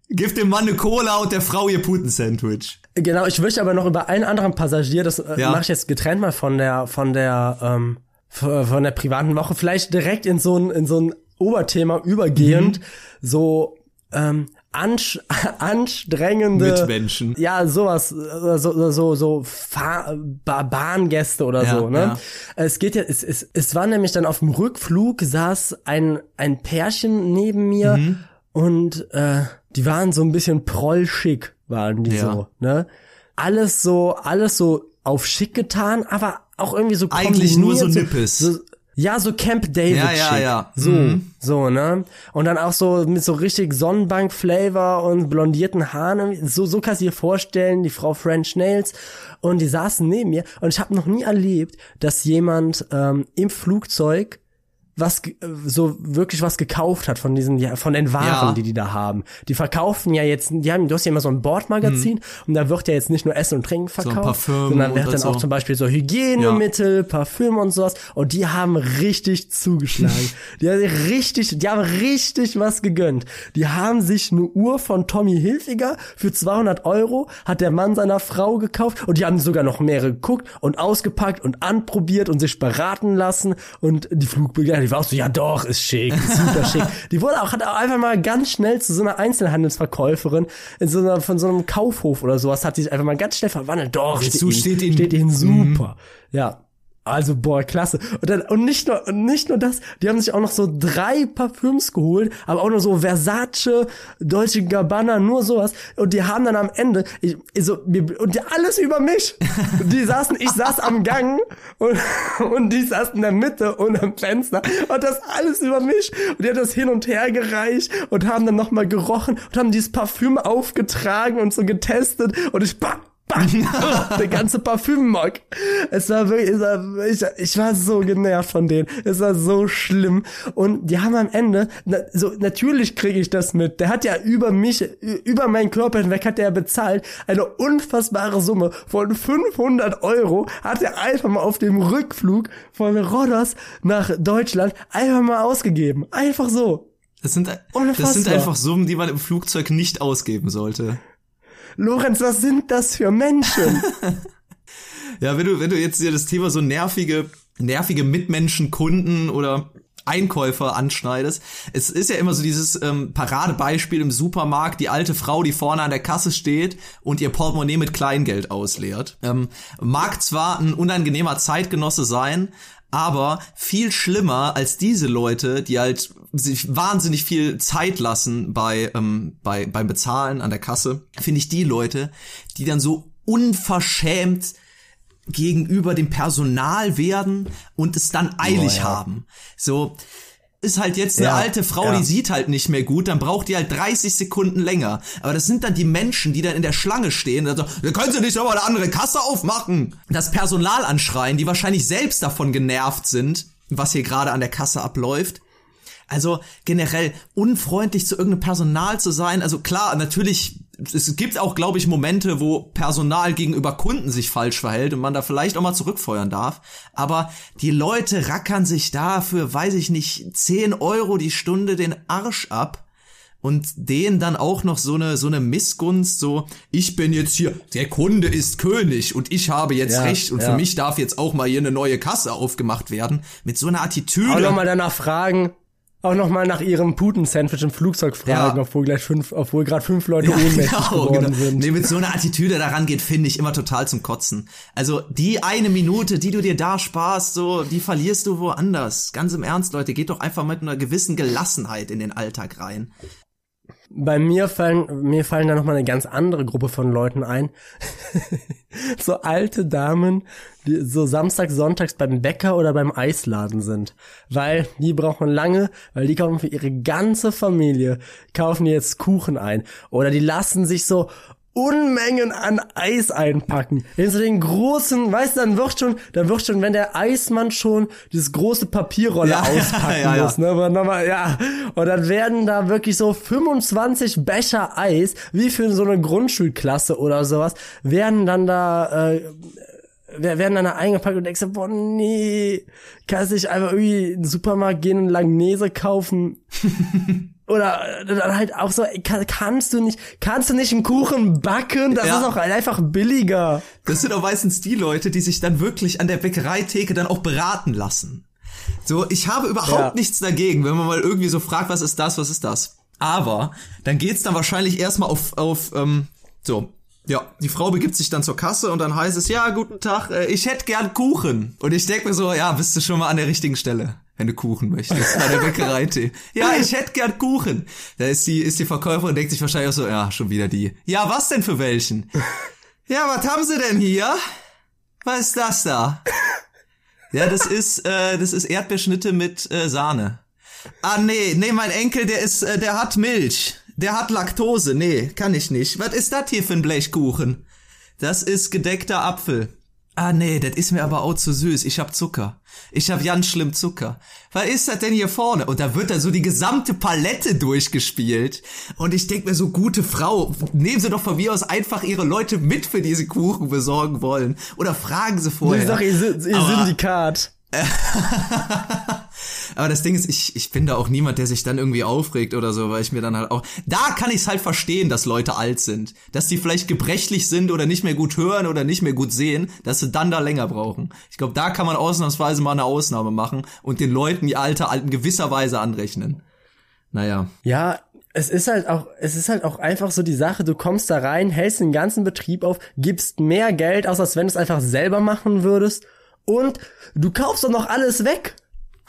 Gib dem Mann eine Cola und der Frau ihr Puten-Sandwich. genau, ich möchte aber noch über einen anderen Passagier, das äh, Ja. mache ich jetzt getrennt mal von der, von der, ähm, von der privaten Woche, vielleicht direkt in so ein, in so ein Oberthema übergehend, Mhm. so, ähm, anstrengende Mitmenschen. ja sowas äh, so so so Fahr ba Bahngäste oder Ja, so ne ja. es geht ja es, es, es war nämlich dann auf dem Rückflug saß ein ein Pärchen neben mir Mhm. und äh, die waren so ein bisschen prollschick waren die Ja. so ne alles so alles so auf schick getan aber auch irgendwie so Eigentlich nur so Nippes. so, ja, so Camp David Ja, ja, ja. So, Mhm. so, ne? Und dann auch so mit so richtig Sonnenbank-Flavor und blondierten Haaren. So, so kannst du dir vorstellen, die Frau French Nails. Und die saßen neben mir. Und ich habe noch nie erlebt, dass jemand ähm, im Flugzeug was äh, so wirklich was gekauft hat von diesen ja, von den Waren, Ja. die die da haben. Die verkaufen ja jetzt, die haben du hast ja immer so ein Bordmagazin und da wird ja jetzt nicht nur Essen und Trinken verkauft, Parfüm sondern wird dann so. auch zum Beispiel so Hygienemittel, Parfüm und sowas und die haben richtig zugeschlagen. die haben richtig, die haben richtig was gegönnt. Die haben sich eine Uhr von Tommy Hilfiger für 200 Euro hat der Mann seiner Frau gekauft und die haben sogar noch mehrere geguckt und ausgepackt und anprobiert und sich beraten lassen und die Flugbegleiter Die war auch so, ja doch, ist schick, ist super schick. Die wurde auch, hat auch einfach mal ganz schnell zu so einer Einzelhandelsverkäuferin in so einer, von so einem Kaufhof oder sowas, hat sich einfach mal ganz schnell verwandelt. Doch, steht, steht, ihnen, steht ihnen super. Mhm. Ja, also, boah, klasse. Und, dann, und nicht nur, und nicht nur das, die haben sich auch noch so drei Parfüms geholt, aber auch nur so Versace, Deutsche Gabbana, nur sowas. Und die haben dann am Ende, ich, so, und die, alles über mich. Die saßen, ich saß am Gang und, und die saßen in der Mitte und am Fenster und das alles über mich. Und die haben das hin und her gereicht und haben dann nochmal gerochen und haben dieses Parfüm aufgetragen und so getestet und ich, bah, der ganze Parfümmock. Es war wirklich, es war, ich, ich war so genervt von denen. Es war so schlimm. Und die haben am Ende, na, so, natürlich kriege ich das mit. Der hat ja über mich, über meinen Körper hinweg hat er bezahlt. Eine unfassbare Summe von 500 Euro hat er einfach mal auf dem Rückflug von Rodos nach Deutschland einfach mal ausgegeben. Einfach so. Das sind, das sind einfach Summen, die man im Flugzeug nicht ausgeben sollte. Lorenz, was sind das für Menschen? ja, wenn du, wenn du jetzt dir das Thema so nervige, nervige Mitmenschen, Kunden oder Einkäufer anschneidest. Es ist ja immer so dieses ähm, Paradebeispiel im Supermarkt, die alte Frau, die vorne an der Kasse steht und ihr Portemonnaie mit Kleingeld ausleert. Ähm, mag zwar ein unangenehmer Zeitgenosse sein, aber viel schlimmer als diese Leute, die halt sich wahnsinnig viel Zeit lassen bei, ähm, bei, beim Bezahlen an der Kasse, finde ich die Leute, die dann so unverschämt gegenüber dem Personal werden und es dann eilig oh, ja. haben. So, ist halt jetzt eine ja, alte Frau, ja. die sieht halt nicht mehr gut, dann braucht die halt 30 Sekunden länger. Aber das sind dann die Menschen, die dann in der Schlange stehen. Also, können Sie nicht aber eine andere Kasse aufmachen? Das Personal anschreien, die wahrscheinlich selbst davon genervt sind, was hier gerade an der Kasse abläuft. Also generell unfreundlich zu irgendeinem Personal zu sein. Also klar, natürlich, es gibt auch, glaube ich, Momente, wo Personal gegenüber Kunden sich falsch verhält und man da vielleicht auch mal zurückfeuern darf. Aber die Leute rackern sich da für, weiß ich nicht, 10 Euro die Stunde den Arsch ab und denen dann auch noch so eine so eine Missgunst so ich bin jetzt hier der Kunde ist König und ich habe jetzt ja, recht und ja. für mich darf jetzt auch mal hier eine neue Kasse aufgemacht werden mit so einer Attitüde auch noch mal danach fragen auch noch mal nach ihrem Puten-Sandwich im Flugzeug fragen, ja. obwohl gleich fünf, obwohl gerade fünf Leute ja, ohnmächtig genau, geworden genau. sind. Nee, mit so einer Attitüde daran geht, finde ich immer total zum Kotzen. Also die eine Minute, die du dir da sparst, so, die verlierst du woanders. Ganz im Ernst, Leute, geht doch einfach mit einer gewissen Gelassenheit in den Alltag rein. Bei mir fallen, mir fallen da noch mal eine ganz andere Gruppe von Leuten ein. so alte Damen, die so samstags, sonntags beim Bäcker oder beim Eisladen sind. Weil die brauchen lange, weil die kaufen für ihre ganze Familie, kaufen jetzt Kuchen ein. Oder die lassen sich so Unmengen an Eis einpacken. In so den großen, weißt du, dann wird schon, dann wird schon, wenn der Eismann schon dieses große Papierrolle ja, auspacken ja, ja, muss, ne, aber nochmal, ja. Und dann werden da wirklich so 25 Becher Eis, wie für so eine Grundschulklasse oder sowas, werden dann da, äh, werden dann da eingepackt und denkst so, boah, nee, kannst nicht einfach irgendwie in den Supermarkt gehen und Langnese kaufen. oder dann halt auch so, kann, kannst du nicht, kannst du nicht einen Kuchen backen? Das ja. ist auch einfach billiger. Das sind auch meistens die Leute, die sich dann wirklich an der Bäckereitheke dann auch beraten lassen. So, ich habe überhaupt ja. nichts dagegen, wenn man mal irgendwie so fragt, was ist das, was ist das. Aber dann geht's dann wahrscheinlich erstmal auf, auf ähm, so, ja, die Frau begibt sich dann zur Kasse und dann heißt es, ja, guten Tag, äh, ich hätte gern Kuchen. Und ich denk mir so, ja, bist du schon mal an der richtigen Stelle wenn du Kuchen möchtest, bei der Bäckerei-Tee. ja, ich hätte gern Kuchen. Da ist die, ist die Verkäuferin denkt sich wahrscheinlich auch so, ja, schon wieder die. Ja, was denn für welchen? ja, was haben sie denn hier? Was ist das da? ja, das ist, äh, das ist Erdbeerschnitte mit äh, Sahne. Ah, nee, nee, mein Enkel, der ist, äh, der hat Milch. Der hat Laktose. Nee, kann ich nicht. Was ist das hier für ein Blechkuchen? Das ist gedeckter Apfel. Ah nee, das ist mir aber auch zu süß. Ich hab Zucker. Ich hab ganz schlimm Zucker. Was ist das denn hier vorne? Und da wird dann so die gesamte Palette durchgespielt. Und ich denk mir so, gute Frau, nehmen Sie doch von mir aus einfach Ihre Leute mit, für diese Kuchen besorgen wollen. Oder fragen Sie vorher. Ich sag, ihr, ihr Syndikat. Aber das Ding ist, ich, ich bin da auch niemand, der sich dann irgendwie aufregt oder so, weil ich mir dann halt auch, da kann ich es halt verstehen, dass Leute alt sind. Dass die vielleicht gebrechlich sind oder nicht mehr gut hören oder nicht mehr gut sehen, dass sie dann da länger brauchen. Ich glaube, da kann man ausnahmsweise mal eine Ausnahme machen und den Leuten ihr Alter in gewisser Weise anrechnen. Naja. Ja, es ist halt auch, es ist halt auch einfach so die Sache, du kommst da rein, hältst den ganzen Betrieb auf, gibst mehr Geld aus, als wenn du es einfach selber machen würdest und du kaufst doch noch alles weg.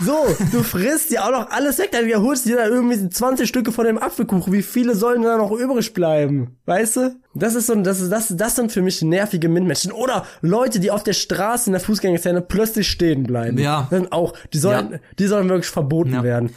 So, du frisst ja auch noch alles weg, dann holst du dir da irgendwie 20 Stücke von dem Apfelkuchen. Wie viele sollen da noch übrig bleiben? Weißt du? Das ist so, das ist, das, das sind für mich nervige Mitmenschen. Oder Leute, die auf der Straße in der Fußgängerzone plötzlich stehen bleiben. Ja. Sind auch, die sollen, ja. die sollen wirklich verboten ja. werden.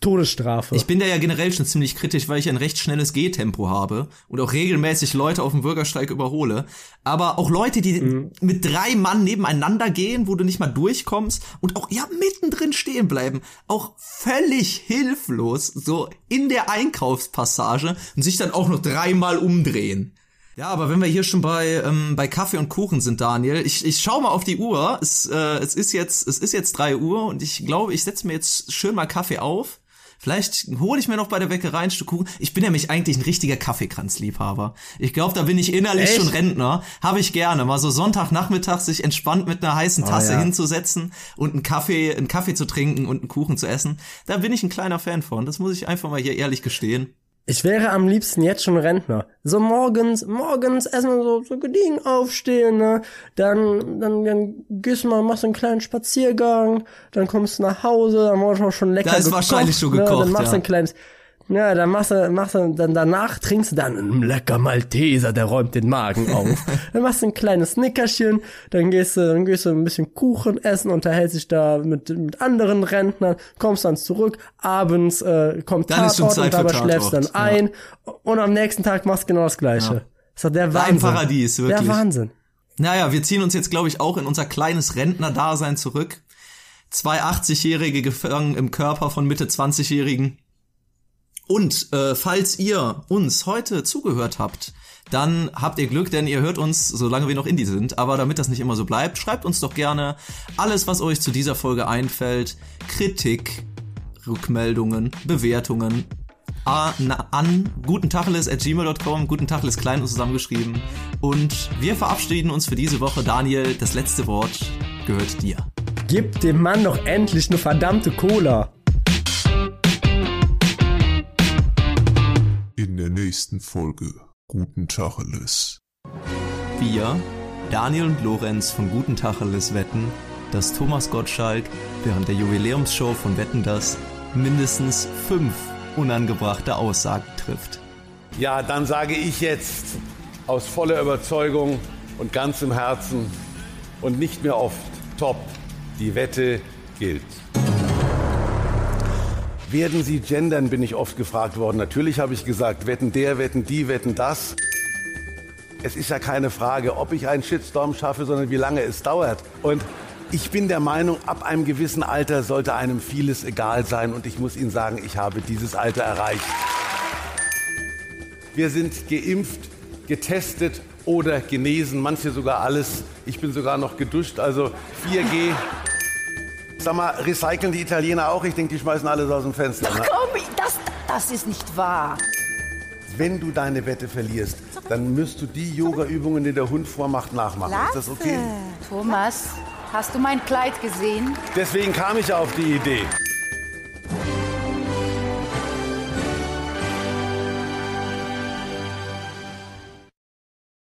Todesstrafe. Ich bin da ja generell schon ziemlich kritisch, weil ich ein recht schnelles Gehtempo habe und auch regelmäßig Leute auf dem Bürgersteig überhole. Aber auch Leute, die mhm. mit drei Mann nebeneinander gehen, wo du nicht mal durchkommst und auch ja mittendrin stehen bleiben, auch völlig hilflos so in der Einkaufspassage und sich dann auch noch dreimal umdrehen. Ja, aber wenn wir hier schon bei ähm, bei Kaffee und Kuchen sind, Daniel, ich, ich schau mal auf die Uhr. Es, äh, es ist jetzt es ist jetzt drei Uhr und ich glaube, ich setze mir jetzt schön mal Kaffee auf Vielleicht hole ich mir noch bei der Bäckerei ein Stück Kuchen. Ich bin nämlich eigentlich ein richtiger Kaffeekranzliebhaber. Ich glaube, da bin ich innerlich Echt? schon Rentner. Habe ich gerne. Mal so Sonntagnachmittag sich entspannt mit einer heißen oh, Tasse oh, ja. hinzusetzen und einen Kaffee, einen Kaffee zu trinken und einen Kuchen zu essen. Da bin ich ein kleiner Fan von. Das muss ich einfach mal hier ehrlich gestehen. Ich wäre am liebsten jetzt schon Rentner. So morgens, morgens erstmal so, so gediegen aufstehen, ne? Dann, dann, dann gehst du mal, machst einen kleinen Spaziergang, dann kommst du nach Hause, dann auch schon lecker Da ist gekocht, wahrscheinlich schon gekocht, ne? Dann machst du ja. ein kleines, ja, dann machst du, machst du, dann danach trinkst du dann einen lecker Malteser, der räumt den Magen auf. dann machst du ein kleines Nickerchen, dann gehst du, dann gehst du ein bisschen Kuchen essen, unterhältst dich da mit, mit anderen Rentnern, kommst dann zurück, abends äh, kommt dann Tatort und dabei schläfst dann ein ja. und am nächsten Tag machst du genau das Gleiche. Ja. Das ist der Wahnsinn. Ein Paradies, wirklich. Der Wahnsinn. Naja, wir ziehen uns jetzt, glaube ich, auch in unser kleines Rentner-Dasein zurück. Zwei 80-Jährige gefangen im Körper von Mitte 20-Jährigen und äh, falls ihr uns heute zugehört habt, dann habt ihr Glück, denn ihr hört uns, solange wir noch Indie sind. Aber damit das nicht immer so bleibt, schreibt uns doch gerne alles, was euch zu dieser Folge einfällt. Kritik, Rückmeldungen, Bewertungen an, gutentacheles.gmail.com. Guten Tacheles klein und zusammengeschrieben. Und wir verabschieden uns für diese Woche. Daniel, das letzte Wort gehört dir. Gib dem Mann doch endlich eine verdammte Cola. Nächsten Folge Guten Tacheles. Wir, Daniel und Lorenz von Guten Tacheles wetten, dass Thomas Gottschalk während der Jubiläumsshow von Wetten das mindestens fünf unangebrachte Aussagen trifft. Ja, dann sage ich jetzt aus voller Überzeugung und ganzem Herzen und nicht mehr oft top, die Wette gilt. Werden Sie gendern, bin ich oft gefragt worden. Natürlich habe ich gesagt, wetten der, wetten die, wetten das. Es ist ja keine Frage, ob ich einen Shitstorm schaffe, sondern wie lange es dauert. Und ich bin der Meinung, ab einem gewissen Alter sollte einem vieles egal sein. Und ich muss Ihnen sagen, ich habe dieses Alter erreicht. Wir sind geimpft, getestet oder genesen, manche sogar alles. Ich bin sogar noch geduscht, also 4G. Sag mal, recyceln die Italiener auch? Ich denke, die schmeißen alles aus dem Fenster. Doch ne? komm, das, das ist nicht wahr. Wenn du deine Wette verlierst, dann müsst du die Yoga-Übungen, die der Hund vormacht, nachmachen. Lasse. Ist das okay? Thomas, hast du mein Kleid gesehen? Deswegen kam ich auf die Idee.